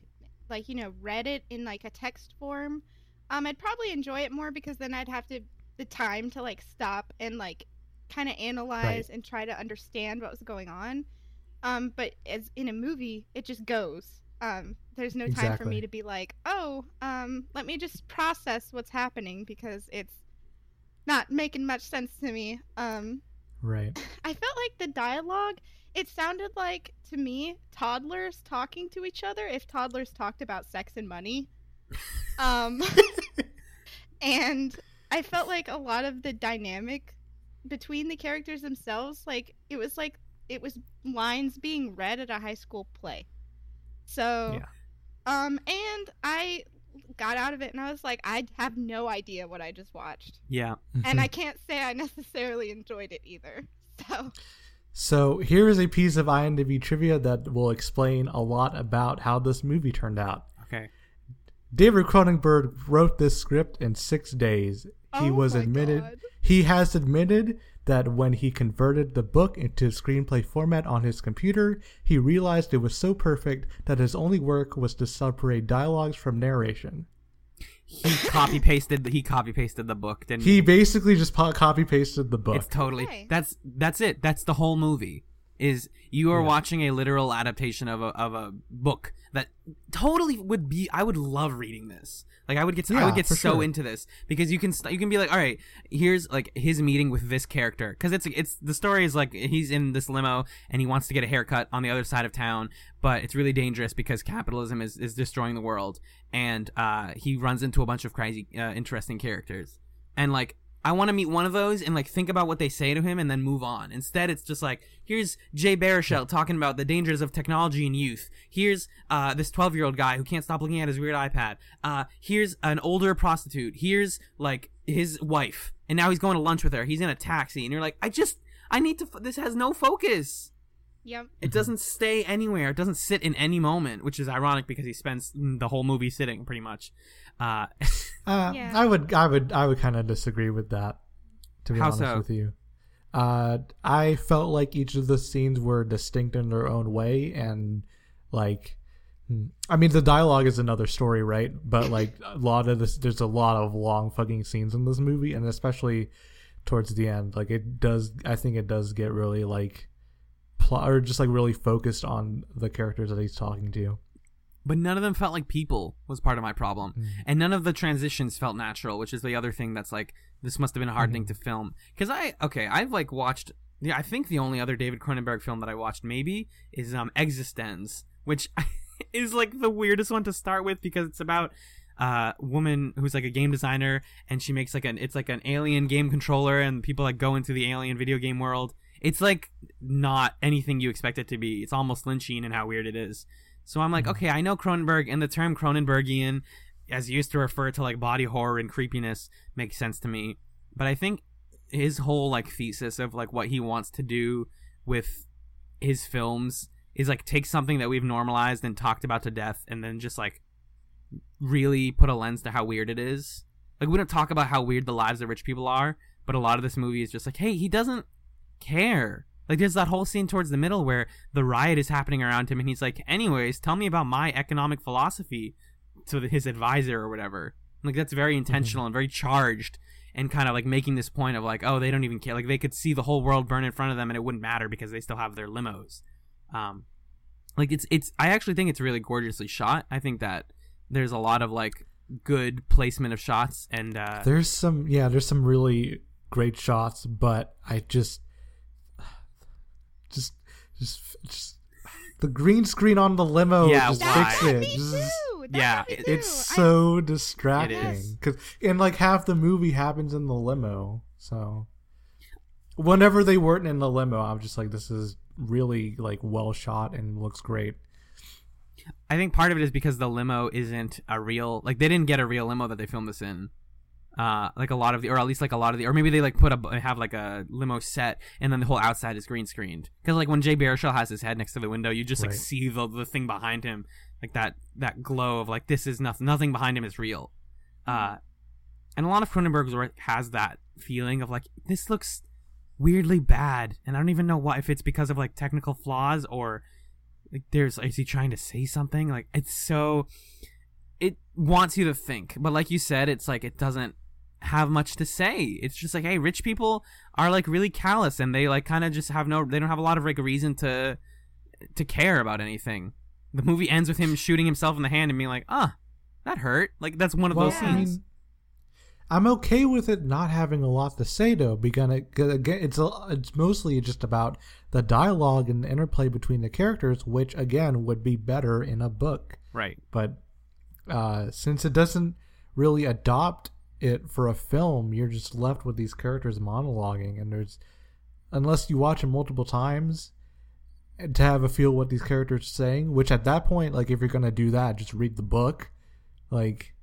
like you know, read it in like a text form, um, I'd probably enjoy it more because then I'd have to the time to like stop and like kind of analyze and try to understand what was going on. Um, but as in a movie, it just goes. Um, there's no time for me to be like, oh, um, let me just process what's happening because it's not making much sense to me. Um, Right. I felt like the dialogue, it sounded like to me toddlers talking to each other if toddlers talked about sex and money. Um and I felt like a lot of the dynamic between the characters themselves like it was like it was lines being read at a high school play. So Yeah. um and I got out of it and I was like I have no idea what I just watched yeah. and I can't say I necessarily enjoyed it either. So, So here is a piece of IMDb trivia that will explain a lot about how this movie turned out. Okay. David Cronenberg wrote this script in six days. He Oh was admitted. God. He has admitted that when he converted the book into screenplay format on his computer, he realized it was so perfect that his only work was to separate dialogues from narration. He copy pasted. He copy pasted the book. Didn't He he? basically just copy pasted the book. It's totally Okay. that's that's it. That's the whole movie. Is you are Yeah. watching a literal adaptation of a of a book that totally would be. I would love reading this. Like I would get I Yeah, would get so sure. into this because you can st- you can be like, all right, here's like his meeting with this character because it's it's the story is like he's in this limo and he wants to get a haircut on the other side of town, but it's really dangerous because capitalism is is destroying the world, and uh, he runs into a bunch of crazy, uh, interesting characters, and like I want to meet one of those and like think about what they say to him and then move on. Instead, it's just like here's Jay Baruchel talking about the dangers of technology and youth. Here's uh, this 12 year old guy who can't stop looking at his weird iPad. Uh, here's an older prostitute. Here's like his wife, and now he's going to lunch with her. He's in a taxi, and you're like, I just I need to. F- this has no focus. Yep. It doesn't stay anywhere. It doesn't sit in any moment, which is ironic because he spends the whole movie sitting pretty much. Uh, Uh, Yeah. I would, I would, I would kind of disagree with that. To be How honest so? with you, uh, I felt like each of the scenes were distinct in their own way, and like, hmm, I mean, the dialogue is another story, right? But like a lot of this, there's a lot of long fucking scenes in this movie, and especially towards the end, like it does. I think it does get really like plot or just like really focused on the characters that he's talking to. But none of them felt like people was part of my problem. And none of the transitions felt natural which is the other thing that's like this must have been a hard thing to film. Because i okay i've like watched yeah i think the only other david cronenberg film that i watched maybe is um existenz which is like the weirdest one to start with because it's about uh woman who's like a game designer and she makes like an it's like an alien game controller and people like go into the alien video game world. It's like not anything you expect it to be. It's almost lynchian and how weird it is so I'm like, okay, I know Cronenberg, and the term Cronenbergian, as used to refer to like body horror and creepiness, makes sense to me. But I think his whole like thesis of like what he wants to do with his films is like take something that we've normalized and talked about to death, and then just like really put a lens to how weird it is. Like we don't talk about how weird the lives of rich people are, but a lot of this movie is just like, hey, he doesn't care. Like there's that whole scene towards the middle where the riot is happening around him, and he's like, "Anyways, tell me about my economic philosophy," to his advisor or whatever. Like that's very intentional and very charged, and kind of like making this point of like, oh, they don't even care. Like they could see the whole world burn in front of them, and it wouldn't matter because they still have their limos. Um, like it's it's. I actually think it's really gorgeously shot. I think that there's a lot of like good placement of shots and uh, There's some, yeah, there's some really great shots, but I just, just, just, just the green screen on the limo. Yeah, just why? fix it. Just- yeah, me it- too. it's I- so distracting because and like half the movie happens in the limo. So whenever they weren't in the limo, I'm just like, this is really like well shot and looks great. I think part of it is because the limo isn't a real like they didn't get a real limo that they filmed this in. Uh, like a lot of the, or at least like a lot of the, or maybe they like put a have like a limo set, and then the whole outside is green screened. Because like when Jay Baruchel has his head next to the window, you just like Right. see the the thing behind him, like that that glow of like this is nothing, nothing behind him is real. Uh, and a lot of Cronenberg's work has that feeling of like this looks weirdly bad, and I don't even know why if it's because of like technical flaws or like there's is he trying to say something like it's so wants you to think but like you said it's like it doesn't have much to say. It's just like hey rich people are like really callous and they like kind of just have no they don't have a lot of like reason to to care about anything. The movie ends with him shooting himself in the hand and being like ah that hurt. Like that's one of Well, those I scenes. mean, I'm okay with it not having a lot to say though, because it- again, it's a, it's mostly just about the dialogue and the interplay between the characters, which again would be better in a book. right. But uh, since it doesn't really adopt it for a film, you're just left with these characters monologuing, and there's unless you watch it multiple times to have a feel what these characters are saying. Which at that point, like if you're gonna do that, just read the book. Like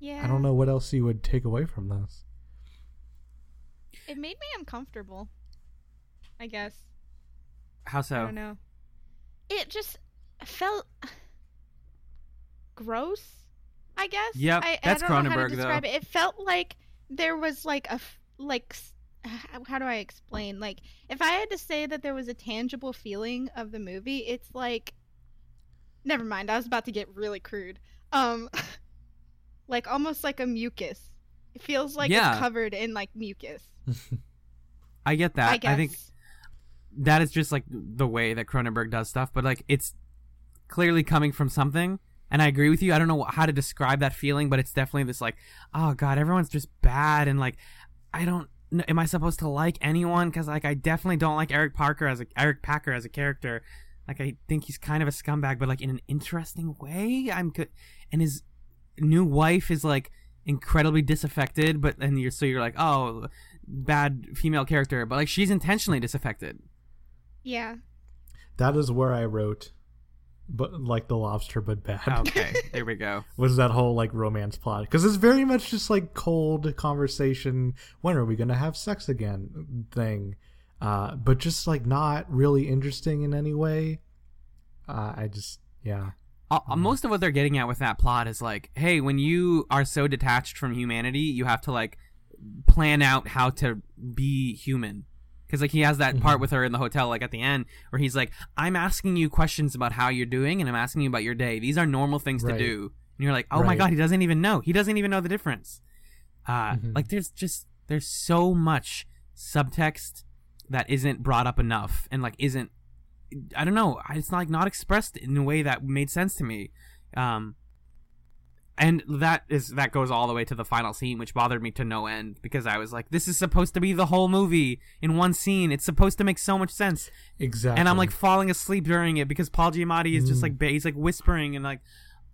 Yeah. I don't know what else you would take away from this. It made me uncomfortable. I guess. how so? I don't know. It just felt gross. I guess. Yeah, I, that's I don't know how Cronenberg, to though. it. It felt like there was like a like. How do I explain? Like, if I had to say that there was a tangible feeling of the movie, it's like. Never mind. I was about to get really crude. Um, like almost like a mucus. It feels like Yeah. it's covered in like mucus. i get that I. I think that is just like the way that Cronenberg does stuff, but like it's clearly coming from something. And I agree with you. I don't know how to describe that feeling, but it's definitely this like, oh god, everyone's just bad, and like, I don't. kn- Am I supposed to like anyone? Because like, I definitely don't like Eric Parker as a Eric Packer as a character. Like, I think he's kind of a scumbag, but like in an interesting way. I'm good, and his new wife is like incredibly disaffected, but and you're so you're like, oh, bad female character, but like she's intentionally disaffected. Yeah. that is where I wrote, but like the lobster, but bad. Okay, there we go. was that whole like romance plot because it's very much just like cold conversation when are we gonna have sex again thing uh, but just like not really interesting in any way. Uh, I just yeah. Uh, uh, most of what they're getting at with that plot is like, hey, when you are so detached from humanity, you have to like plan out how to be human. Because like he has that part Mhm. with her in the hotel, like at the end, where he's like, "I'm asking you questions about how you're doing, and I'm asking you about your day. These are normal things Right. to do." And you're like, "Oh my god, he doesn't even know. He doesn't even know the difference." Uh, Mhm. Like there's just there's so much subtext that isn't brought up enough, and like isn't I don't know. It's not like not expressed in a way that made sense to me. Um, and that is that goes all the way to the final scene, which bothered me to no end because I was like, this is supposed to be the whole movie in one scene. It's supposed to make so much sense, Exactly. and I'm like falling asleep during it because Paul Giamatti is just Mm. like he's like whispering and like.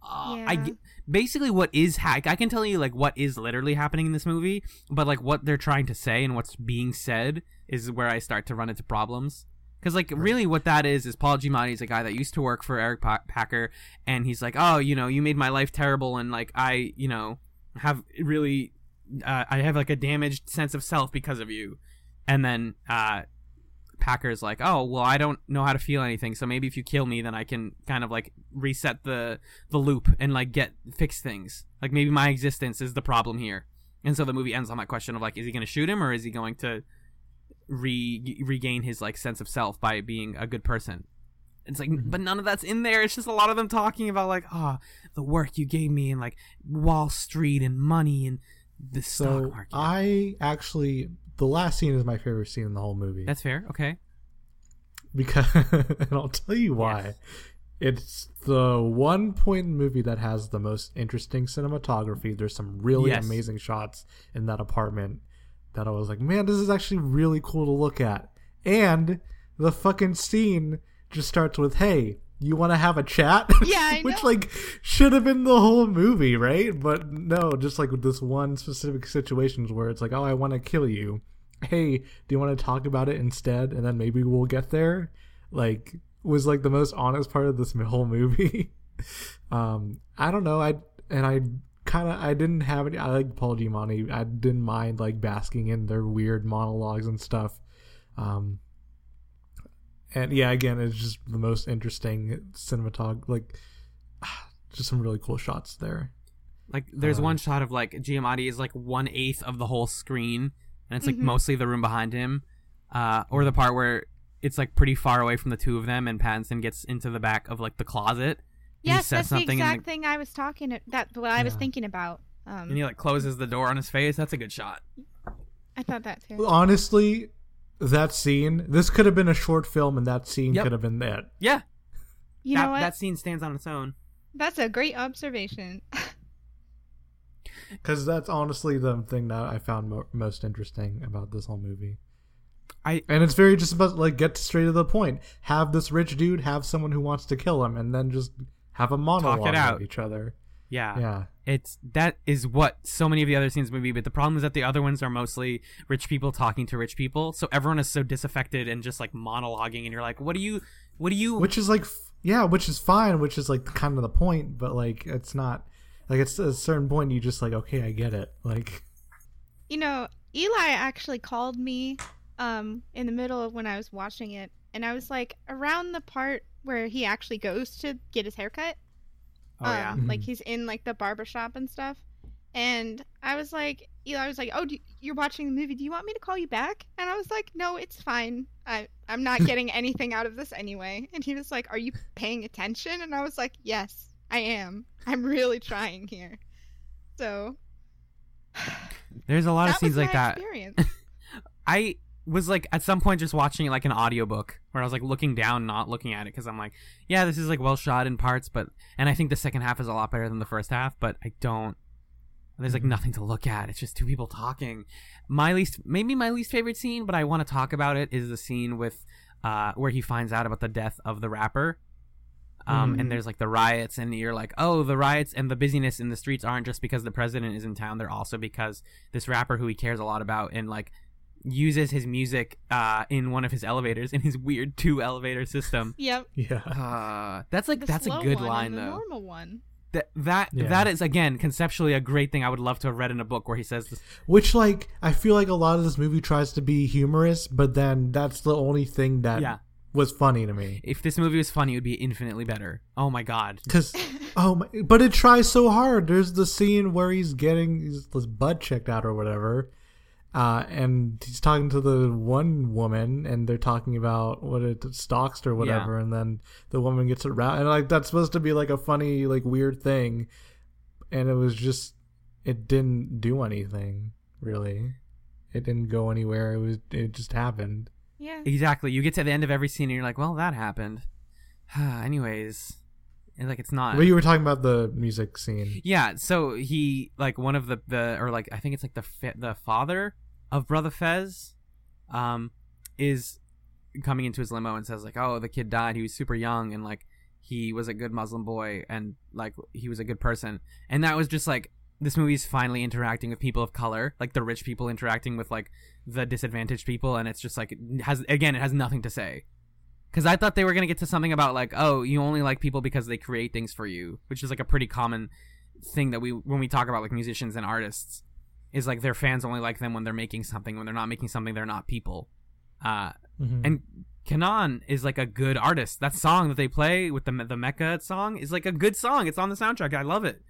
Uh, I Yeah. g- basically what is ha- I can tell you like what is literally happening in this movie, but like what they're trying to say and what's being said is where I start to run into problems. Because like really, what that is is Paul Giamatti is a guy that used to work for Eric pa- Packer, and he's like, oh, you know, you made my life terrible, and like I, you know, have really, uh, I have like a damaged sense of self because of you, and then uh, Packer's like, oh, well, I don't know how to feel anything, so maybe if you kill me, then I can kind of like reset the the loop and like get fix things. Like maybe my existence is the problem here, and so the movie ends on that question of like, is he going to shoot him or is he going to re- regain his like sense of self by being a good person. It's like, Mhm. but none of that's in there. It's just a lot of them talking about like, ah, the work you gave me and like Wall Street and money and the stock so market. I actually the last scene is my favorite scene in the whole movie that's fair. Okay. because and I'll tell you why. Yes. It's the one point in the movie that has the most interesting cinematography. There's some really Yes. amazing shots in that apartment that I was like, man, this is actually really cool to look at. And the fucking scene just starts with, "Hey, you want to have a chat?" Yeah, I which like should have been the whole movie, right? But no, just like with this one specific situations where it's like, "Oh, I want to kill you." Hey, do you want to talk about it instead, and then maybe we'll get there? Like, was like the most honest part of this whole movie. um, I don't know. I and I kind of I didn't have any. I like Paul Giamatti. I didn't mind like basking in their weird monologues and stuff. Um, and yeah, again, it's just the most interesting cinematog like just some really cool shots there. Like there's Uh, one shot of like Giamatti is like one eighth of the whole screen, and it's like Mhm. mostly the room behind him, uh, or the part where it's like pretty far away from the two of them, and Pattinson gets into the back of like the closet. And he Yes, that's the something and exact thing I was talking. That what I was thinking about. Um, and he like closes the door on his face. That's a good shot. I thought that too. Honestly, that scene. This could have been a short film, and that scene Yep. could have been it. Yeah, You that, know what? that scene stands on its own. That's a great observation. Because that's honestly the thing that I found mo- most interesting about this whole movie. I And it's very just about like get straight to the point. Have this rich dude have someone who wants to kill him, and then just have a monologue it out. with each other. yeah. Yeah, It's that is what so many of the other scenes would be, but the problem is that the other ones are mostly rich people talking to rich people. So everyone is so disaffected and just like monologuing, and you're like, what do you, what do you? which is like yeah, which is fine, which is like kind of the point. But like it's not like it's a certain point you just like okay, I get it. Like you know, Eli actually called me um in the middle of when I was watching it, and I was like around the part where he actually goes to get his haircut. oh yeah, um, like Mhm. he's in like the barber shop and stuff. And I was like, Eli was like, "Oh, do, you're watching the movie. Do you want me to call you back?" And I was like, "No, it's fine. I I'm not getting anything out of this anyway." And he was like, "Are you paying attention?" And I was like, "Yes, I am. I'm really trying here." So there's a lot of scenes like that. Experience. I was like at some point just watching it like an audiobook where I was like looking down, not looking at it because I'm like, yeah, this is like well shot in parts, but and I think the second half is a lot better than the first half, but I don't. There's like Mhm. nothing to look at. It's just two people talking. My least, maybe my least favorite scene, but I want to talk about it is the scene with uh, where he finds out about the death of the rapper. Um, Mhm. And there's like the riots, and you're like, oh, the riots and the busyness in the streets aren't just because the president is in town. They're also because this rapper who he cares a lot about and like uses his music uh, in one of his elevators in his weird two elevator system. yep. yeah, Uh, that's like The that's a good one line the though. normal one. That that Yeah. that is again conceptually a great thing. I would love to have read in a book where he says this. Which like I feel like a lot of this movie tries to be humorous, but then that's the only thing that Yeah. was funny to me. If this movie was funny, it would be infinitely better. Oh my god. Cause oh my, but it tries so hard. There's the scene where he's getting his, his butt checked out or whatever, uh, and he's talking to the one woman, and they're talking about what it stalks or whatever, and then the woman gets around, and like that's supposed to be like a funny, like weird thing, and it was just it didn't do anything really. It didn't go anywhere. It was it just happened. Yeah. Exactly. You get to the end of every scene and you're like, well, that happened. Anyways, and, like it's not. Well, you were talking about the music scene. Yeah, so he like one of the the or like I think it's like the the father of brother Fez, um, is coming into his limo and says like, oh, the kid died. He was super young and like he was a good Muslim boy and like he was a good person. And that was just like this movie's finally interacting with people of color, like the rich people interacting with like the disadvantaged people, and it's just like it has again, it has nothing to say. Because I thought they were gonna get to something about like, oh, you only like people because they create things for you, which is like a pretty common thing that we when we talk about like musicians and artists is like their fans only like them when they're making something. When they're not making something, they're not people. Uh, Mhm. and K'naan is like a good artist. That song that they play with the the Mecca song is like a good song. It's on the soundtrack. I love it.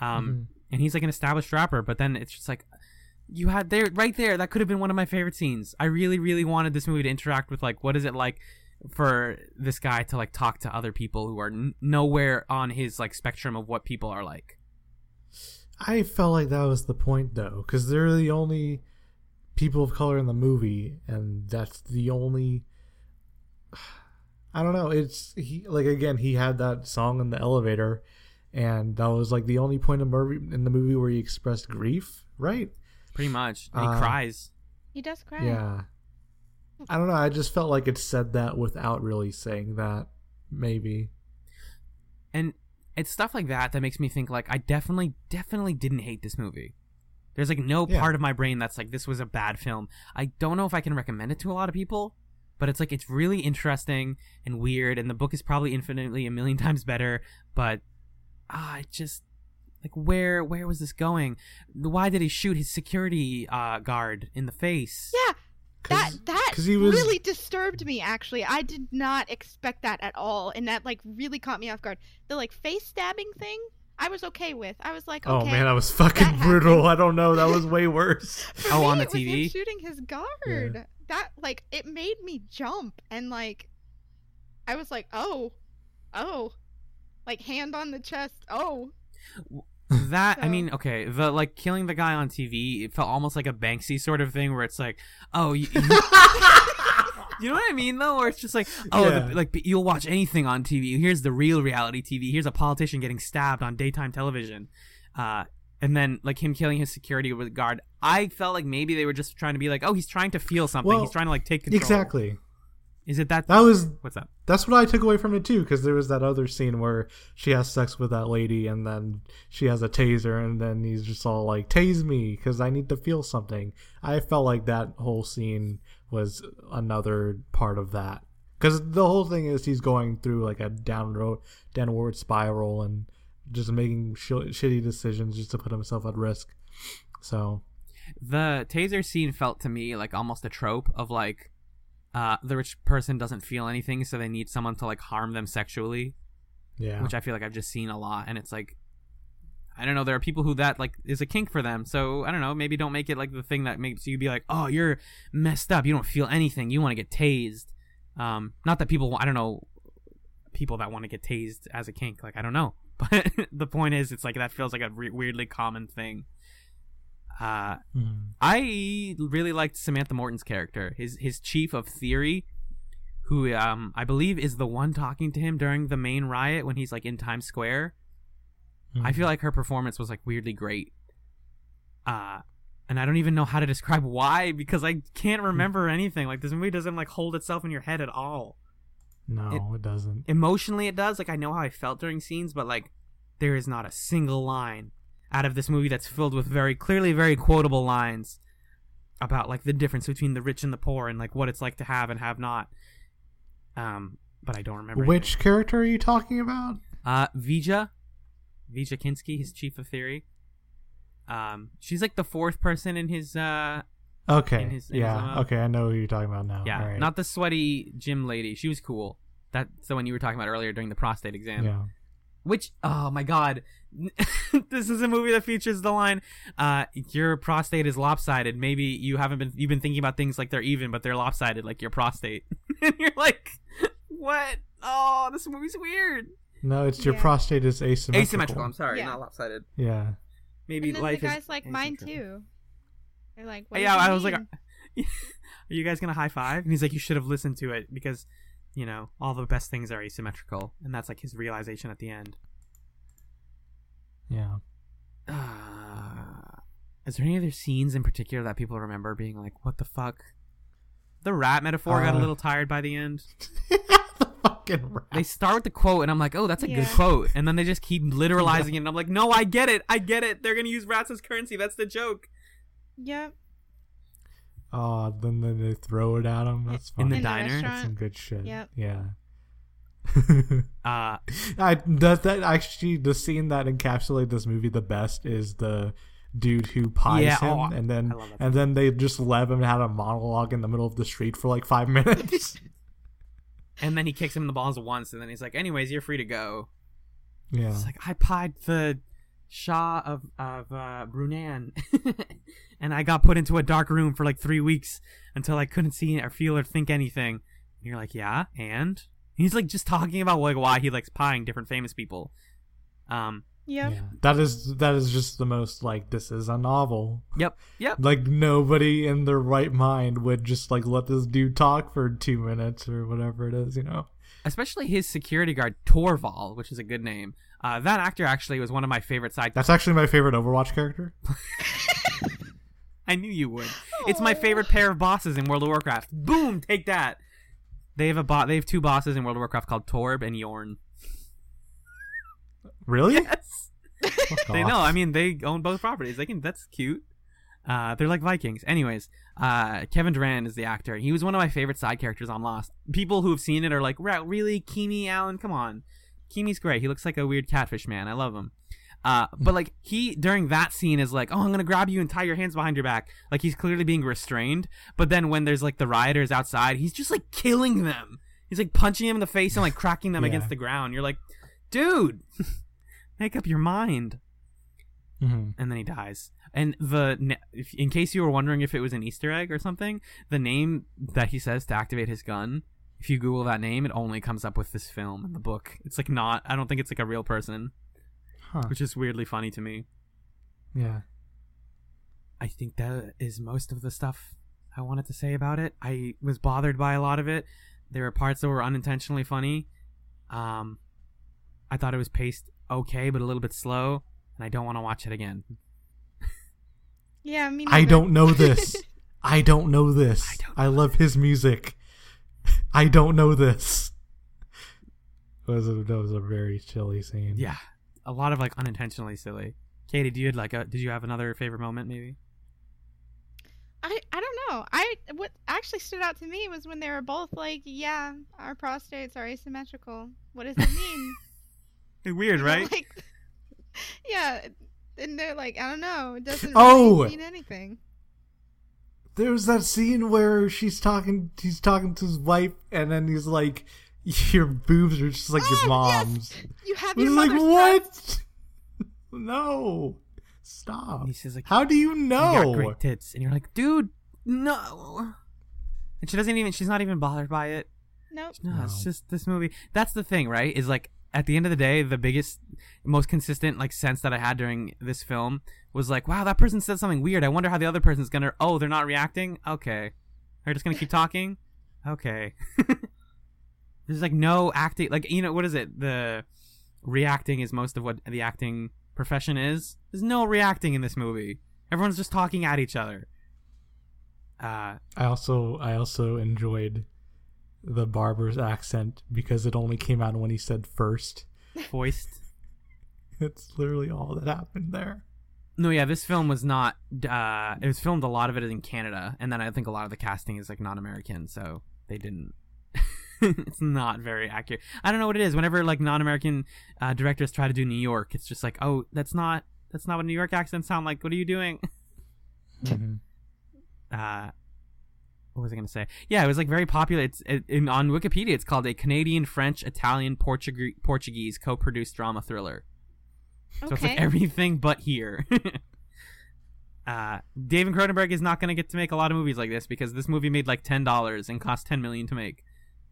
Um, Mhm. and he's like an established rapper, but then it's just like you had there right there. That could have been one of my favorite scenes. I really, really wanted this movie to interact with like what is it like for this guy to like talk to other people who are n- nowhere on his like spectrum of what people are like. I felt like that was the point though, because they're the only people of color in the movie, and that's the only. I don't know. It's he like again. He had that song in the elevator, and that was like the only point in, movie, in the movie where he expressed grief, right? Pretty much, and he Uh, cries. He does cry. Yeah. I don't know. I just felt like it said that without really saying that. Maybe. and it's stuff like that that makes me think like I definitely definitely didn't hate this movie. There's like no Yeah. part of my brain that's like this was a bad film. I don't know if I can recommend it to a lot of people, but it's like it's really interesting and weird and the book is probably infinitely a million times better, but ah it just like where where was this going? Why did he shoot his security uh, guard in the face? Yeah. That 'Cause- that 'cause he was- really disturbed me actually. I did not expect that at all and that like really caught me off guard. The like face stabbing thing, I was okay with. I was like, oh, okay. Oh man, that was fucking that brutal. I don't know. That was way worse. For Oh, me, on the it was him TV? shooting his guard. That like it made me jump and like I was like, oh, oh, like hand on the chest. Oh, That I mean, okay, the like killing the guy on TV, it felt almost like a Banksy sort of thing, where it's like, oh, you, you, you know what I mean, though, where it's just like, oh, Yeah. the, like you'll watch anything on TV. Here's the real reality TV. Here's a politician getting stabbed on daytime television, uh, and then like him killing his security guard. I felt like maybe they were just trying to be like, oh, he's trying to feel something. Well, he's trying to like take control. Exactly. Is it that? That was What's that? that's what I took away from it too, because there was that other scene where she has sex with that lady, and then she has a taser, and then he's just all like, "Tase me, because I need to feel something." I felt like that whole scene was another part of that, because the whole thing is he's going through like a down road, downward spiral, and just making sh- shitty decisions just to put himself at risk. So The taser scene felt to me like almost a trope of like uh, the rich person doesn't feel anything, so they need someone to like harm them sexually, yeah, which I feel like I've just seen a lot. And it's like, I don't know, there are people who that like is a kink for them. So I don't know, maybe don't make it like the thing that makes you be like, oh, you're messed up. You don't feel anything. You want to get tased. Um, not that people, I don't know, people that want to get tased as a kink. Like I don't know, but the point is, it's like that feels like a re- weirdly common thing. Uh, Mhm. I really liked Samantha Morton's character, his his chief of theory, who um I believe is the one talking to him during the main riot when he's like in Times Square. I feel like her performance was like weirdly great. Uh and I don't even know how to describe why because I can't remember anything. Like this movie doesn't like hold itself in your head at all. no, it- it doesn't. Emotionally it does. Like I know how I felt during scenes, but like there is not a single line out of this movie that's filled with very clearly very quotable lines about like the difference between the rich and the poor and like what it's like to have and have not. Um, but I don't remember Which character are you talking about? anything. uh Vija, Vija Kinsky, his chief of theory. Um, she's like the fourth person in his uh, Okay. in his- in yeah. limo. okay, I know who you're talking about now. yeah, right. not the sweaty gym lady. She was cool. That's the one you were talking about earlier during the prostate exam. Yeah. Which, oh my god, this is a movie that features the line, uh, "Your prostate is lopsided." Maybe you haven't been you've been thinking about things like they're even, but they're lopsided, like your prostate. and you're like, what? Oh, this movie's weird. No, it's your Yeah. prostate is asymmetrical. Asymmetrical. I'm sorry, Yeah. not lopsided. Yeah. Maybe and then life the is guys like mine too. They're like, what yeah, does it I was like, are you guys gonna high five? And he's like, you should have listened to it because, you know, all the best things are asymmetrical, and that's like his realization at the end. Yeah. Uh, is there any other scenes in particular that people remember being like, what the fuck? The rat metaphor got a Uh, little tired by the end. the fucking rat. They start with the quote, and I'm like, oh, that's a good quote. And then they just keep literalizing it, and I'm like, no, I get it. I get it. They're going to use rats as currency. That's the joke. Yep. Oh, then then they throw it at him. That's In the In the diner? restaurant. That's some good shit. Yep. Yeah. Uh, I that that actually the scene that encapsulated this movie the best is the dude who pies Yeah, him oh, and then I love that and then they just let him have a monologue in the middle of the street for like five minutes. and then he kicks him in the balls once, and then he's like, anyways, you're free to go. yeah. It's like I pied the Shah of of uh, Brunan, and I got put into a dark room for like three weeks until I couldn't see or feel or think anything. And you're like, yeah, and he's like just talking about like why he likes pieing different famous people. Um, Yep. Yeah. That is that is just the most like this is a novel. yep, yep. Like nobody in their right mind would just like let this dude talk for two minutes or whatever it is, you know. Especially his security guard Torval, which is a good name. Uh, that actor actually was one of my favorite side. That's actually my favorite Overwatch character. I knew you would. It's my favorite pair of bosses in World of Warcraft. Boom, take that. They have a bot. They have two bosses in World of Warcraft called Torb and Yorn. Really? Yes. They know. I mean, they own both properties. They can. That's cute. Uh, they're like Vikings. Anyways, uh, Kevin Durand is the actor. He was one of my favorite side characters on Lost. People who have seen it are like, "Wow, really, Kimi Allen? Come on, Kimi's great. He looks like a weird catfish man. I love him." Uh, but like he during that scene is like, "Oh, I'm gonna grab you and tie your hands behind your back." Like he's clearly being restrained. But then when there's like the rioters outside, he's just like killing them. He's like punching them in the face and like cracking them Yeah. against the ground. You're like, dude, make up your mind Mhm. and then he dies. And the in case you were wondering if it was an Easter egg or something, the name that he says to activate his gun, if you Google that name, it only comes up with this film and the book. It's like not. I don't think it's like a real person, Huh. which is weirdly funny to me. Yeah. I think that is most of the stuff I wanted to say about it. I was bothered by a lot of it. There were parts that were unintentionally funny. Um, I thought it was paced okay, but a little bit slow, and I don't want to watch it again. Yeah, me I don't know this. I don't know this. I don't I love his music. I don't know this. That was a, that was a very chilly scene. Yeah, a lot of like unintentionally silly. Katie, do you had like a, did you have another favorite moment maybe? I, I don't know. I what actually stood out to me was when they were both like, "Yeah, our prostates are asymmetrical." What does it mean? Weird, right? like, yeah, and they're like, "I don't know. It doesn't Oh! really mean anything." There was that scene where she's talking. He's talking to his wife, and then he's like, "Your boobs are just like your Oh, yes! mom's." You have It's your like what? no, stop. And he says like, How do you "You got know? great tits," and you're like, dude, no. And she doesn't even. She's not even bothered by it. Nope. No, it's just this movie. That's the thing, right? Is like at the end of the day, the biggest, most consistent like sense that I had during this film was like, wow, that person said something weird. I wonder how the other person's gonna. Oh, they're not reacting. Okay, they're just gonna keep talking. Okay. There's like no acting. Like you know what is it? The reacting is most of what the acting profession is. There's no reacting in this movie. Everyone's just talking at each other. Uh, I also I also enjoyed the barber's accent because it only came out when he said first. voiced. It's literally all that happened there. No, yeah, this film was not. Uh, it was filmed a lot of it in Canada, and then I think a lot of the casting is like non-American, so they didn't. it's not very accurate. I don't know what it is. Whenever like non-American uh, directors try to do New York, it's just like, oh, that's not that's not what New York accents sound like. What are you doing? Mhm. uh what was I going to say? Yeah, it was like very popular. It's it, in on Wikipedia. It's called a Canadian, French, Italian, Portuguese, Portuguese co-produced drama thriller. Okay. So it's like everything but here. uh, David Cronenberg is not going to get to make a lot of movies like this because this movie made like ten dollars and cost ten million to make.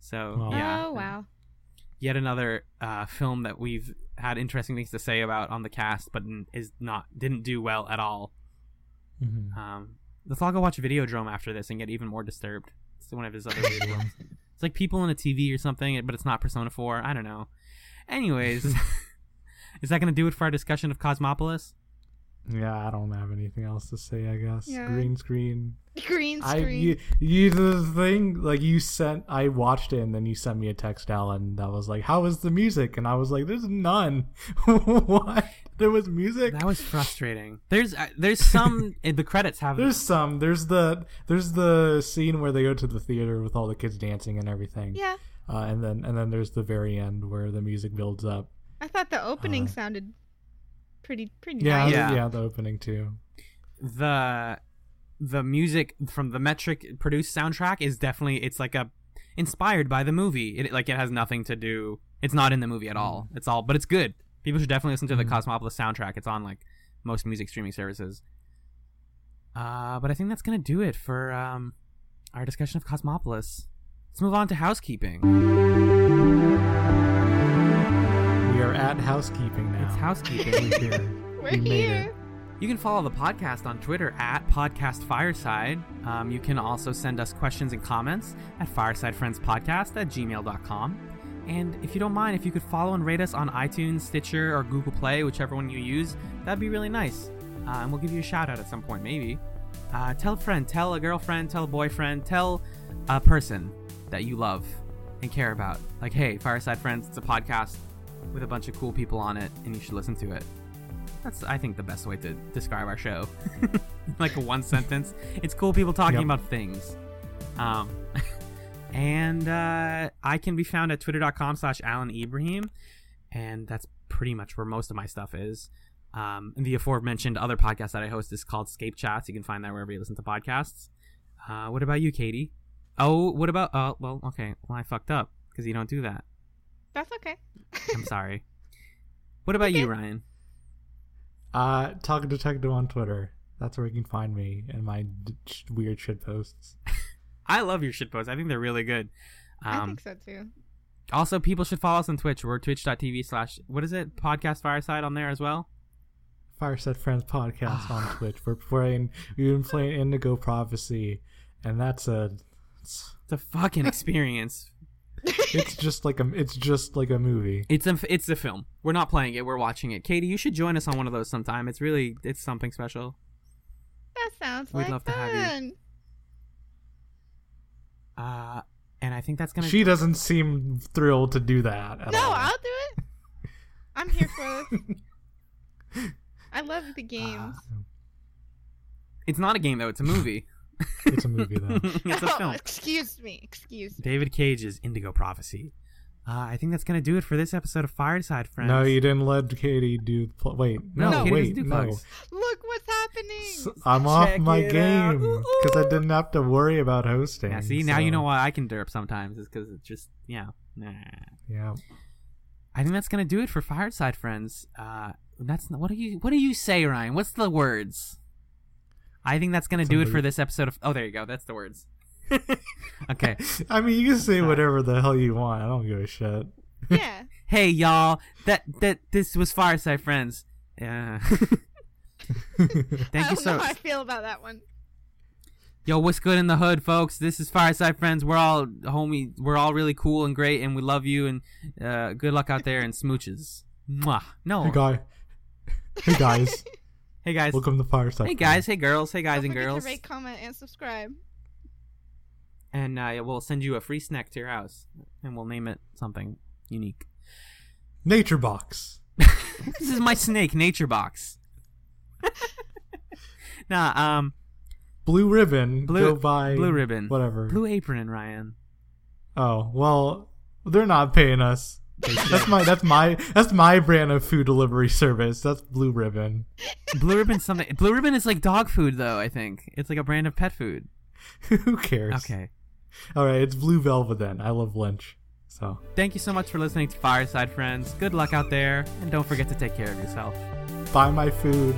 So Wow. yeah, Oh wow. yet another uh, film that we've had interesting things to say about on the cast, but is not didn't do well at all. Mhm. Um, let's all go watch Videodrome after this and get even more disturbed. It's one of his other weird ones. It's like people in a TV or something, but it's not Persona 4. I don't know. Anyways, is that going to do it for our discussion of Cosmopolis? Yeah, I don't have anything else to say. I guess Yeah. green screen. Green I screen. you, you the thing like you sent. I watched it and then you sent me a text, Alan. That was like, "How was the music?" And I was like, "There's none. what? There was music. That was frustrating. There's uh, there's some in the credits have There's some. There's the there's the scene where they go to the theater with all the kids dancing and everything. yeah. Uh, and then and then there's the very end where the music builds up. I thought the opening Uh, sounded pretty pretty Yeah, nice. yeah, Yeah. the opening too. the the music from the metric produced soundtrack is definitely it's like a inspired by the movie it like it has nothing to do it's not in the movie at all it's all but it's good people should definitely listen to the Mhm. cosmopolis soundtrack it's on like most music streaming services uh but i think that's gonna do it for um our discussion of cosmopolis let's move on to housekeeping We are at housekeeping now. it's housekeeping We're here. We're We here. You can follow the podcast on Twitter at Podcast Fireside. Um, you can also send us questions and comments at firesidefriendspodcast at gmail.com. And if you don't mind, if you could follow and rate us on iTunes, Stitcher, or Google Play, whichever one you use, that'd be really nice. Uh, and we'll give you a shout out at some point, maybe. Uh, tell a friend, tell a girlfriend, tell a boyfriend, tell a person that you love and care about. Like, hey, Fireside Friends, it's a podcast with a bunch of cool people on it, and you should listen to it. That's I think the best way to describe our show. like a one sentence. It's cool people talking Yep. about things. Um and uh I can be found at twitter.com slash Alan Ibrahim. And that's pretty much where most of my stuff is. Um and the aforementioned other podcast that I host is called Scape Chats. You can find that wherever you listen to podcasts. Uh what about you, Katie? Oh, what about oh well, okay. Well I fucked up because you don't do that. That's okay. I'm sorry. What about you, Ryan? Uh, Talk Detective on Twitter. That's where you can find me and my d- sh- weird shit posts. I love your shit posts. I think they're really good. I Um, think so too. also, people should follow us on Twitch. We're twitch.tv slash, what is it? Podcast Fireside on there as well? Fireside Friends podcast on Twitch. We're playing. We've been playing Indigo Prophecy, and that's a. It's, It's a fucking experience. It's just like a. It's just like a movie. it's a, it's a film. We're not playing it. We're watching it. Katie, you should join us on one of those sometime. It's really, it's something special. That sounds We'd like love to have you. fun. Uh, and I think that's going to... She doesn't seem thrilled to do that at No, all. I'll do it. I'm here for this. I love the games. It's not a game, though. It's a movie. It's a movie though. it's a Oh, film. excuse me. Excuse me. David Cage's Indigo Prophecy. Uh, I think that's going to do it for this episode of Fireside Friends. No, you didn't let Katie do. Pl- wait, No, no, Katie wait, do no. Look what's happening. S- I'm off my game because I didn't have to worry about hosting. Yeah, see, now so- you know why I can derp sometimes. Is because it's just, yeah. Nah. Yeah. I think that's gonna do it for Fireside Friends. Uh, that's what do you what do you say, Ryan? What's the words? I think that's gonna do it for this episode of. Oh, there you go. That's the words. okay. I mean, you can say whatever the hell you want. I don't give a shit. yeah. Hey, y'all. That that this was Fireside Friends. Yeah. I Thank you don't so. know how I feel about that one. Yo, what's good in the hood, folks? This is Fireside Friends. We're all homie. We're all really cool and great, and we love you. And uh, good luck out there and smooches. Mwah. No. hey, guy. Hey, guys. Hey guys. Welcome to Fireside. Hey guys. Hey girls. Hey guys Don't and forget girls. to rate, comment, and subscribe. and uh, we'll send you a free snack to your house, and we'll name it something unique. Nature Box. this is my snake, Nature Box. nah, um, Blue Ribbon. Blue- Go buy. Blue Ribbon. Whatever. Blue Apron, Ryan. Oh well, they're not paying us. That's my that's my that's my brand of food delivery service. That's Blue Ribbon. Blue Ribbon something. Blue Ribbon is like dog food, though. I think it's like a brand of pet food. Who cares? Okay. All right, it's Blue Velvet then. I love lunch. So Thank you so much for listening to Fireside Friends. Good luck out there, and don't forget to take care of yourself. buy my food.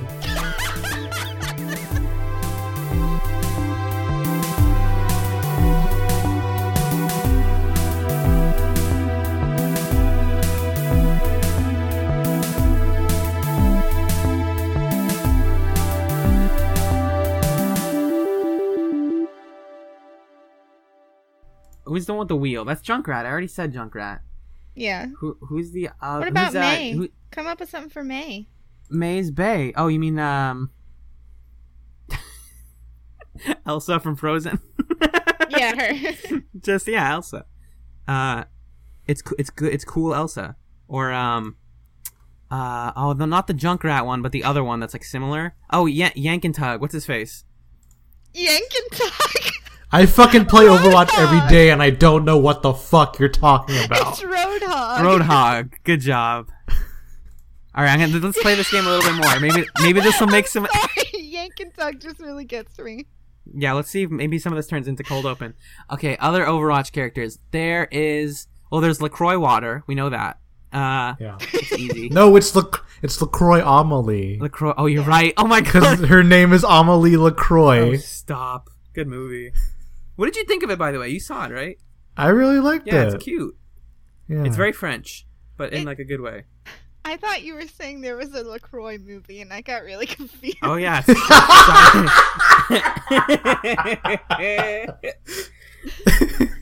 Who's the one with the wheel? That's Junkrat. I already said Junkrat. Yeah. Who who's the uh, What about uh, Mei? who- Come up with something for Mei. Mei's Bay. Oh, you mean um Elsa from Frozen? Yeah, her. Just yeah, Elsa. Uh it's it's good it's cool Elsa. Or um uh oh, the, not the Junkrat one, but the other one that's like similar. Oh, yeah, Yank and Tug. What's his face? Yank and Tug. I fucking play Overwatch every day, and I don't know what the fuck you're talking about. it's Roadhog. Roadhog. Good job. All right, I'm gonna let's play this game a little bit more. Maybe maybe this will make some. Sorry, Yank and Tug just really gets to me. Yeah, let's see if maybe some of this turns into cold open. Okay, other Overwatch characters. There is well, there's Lacroix Water. We know that. Uh, Yeah. it's easy. No, it's Lac- it's Lacroix Amelie Lacroix. Oh, you're right. Oh my because god. her name is Amelie Lacroix. Oh, stop. Good movie. What did you think of it, by the way? You saw it, right? I really liked Yeah, it. Yeah, it's cute. Yeah. It's very French, but in It- like a good way. I thought you were saying there was a LaCroix movie, and I got really confused. Oh yeah. Sorry.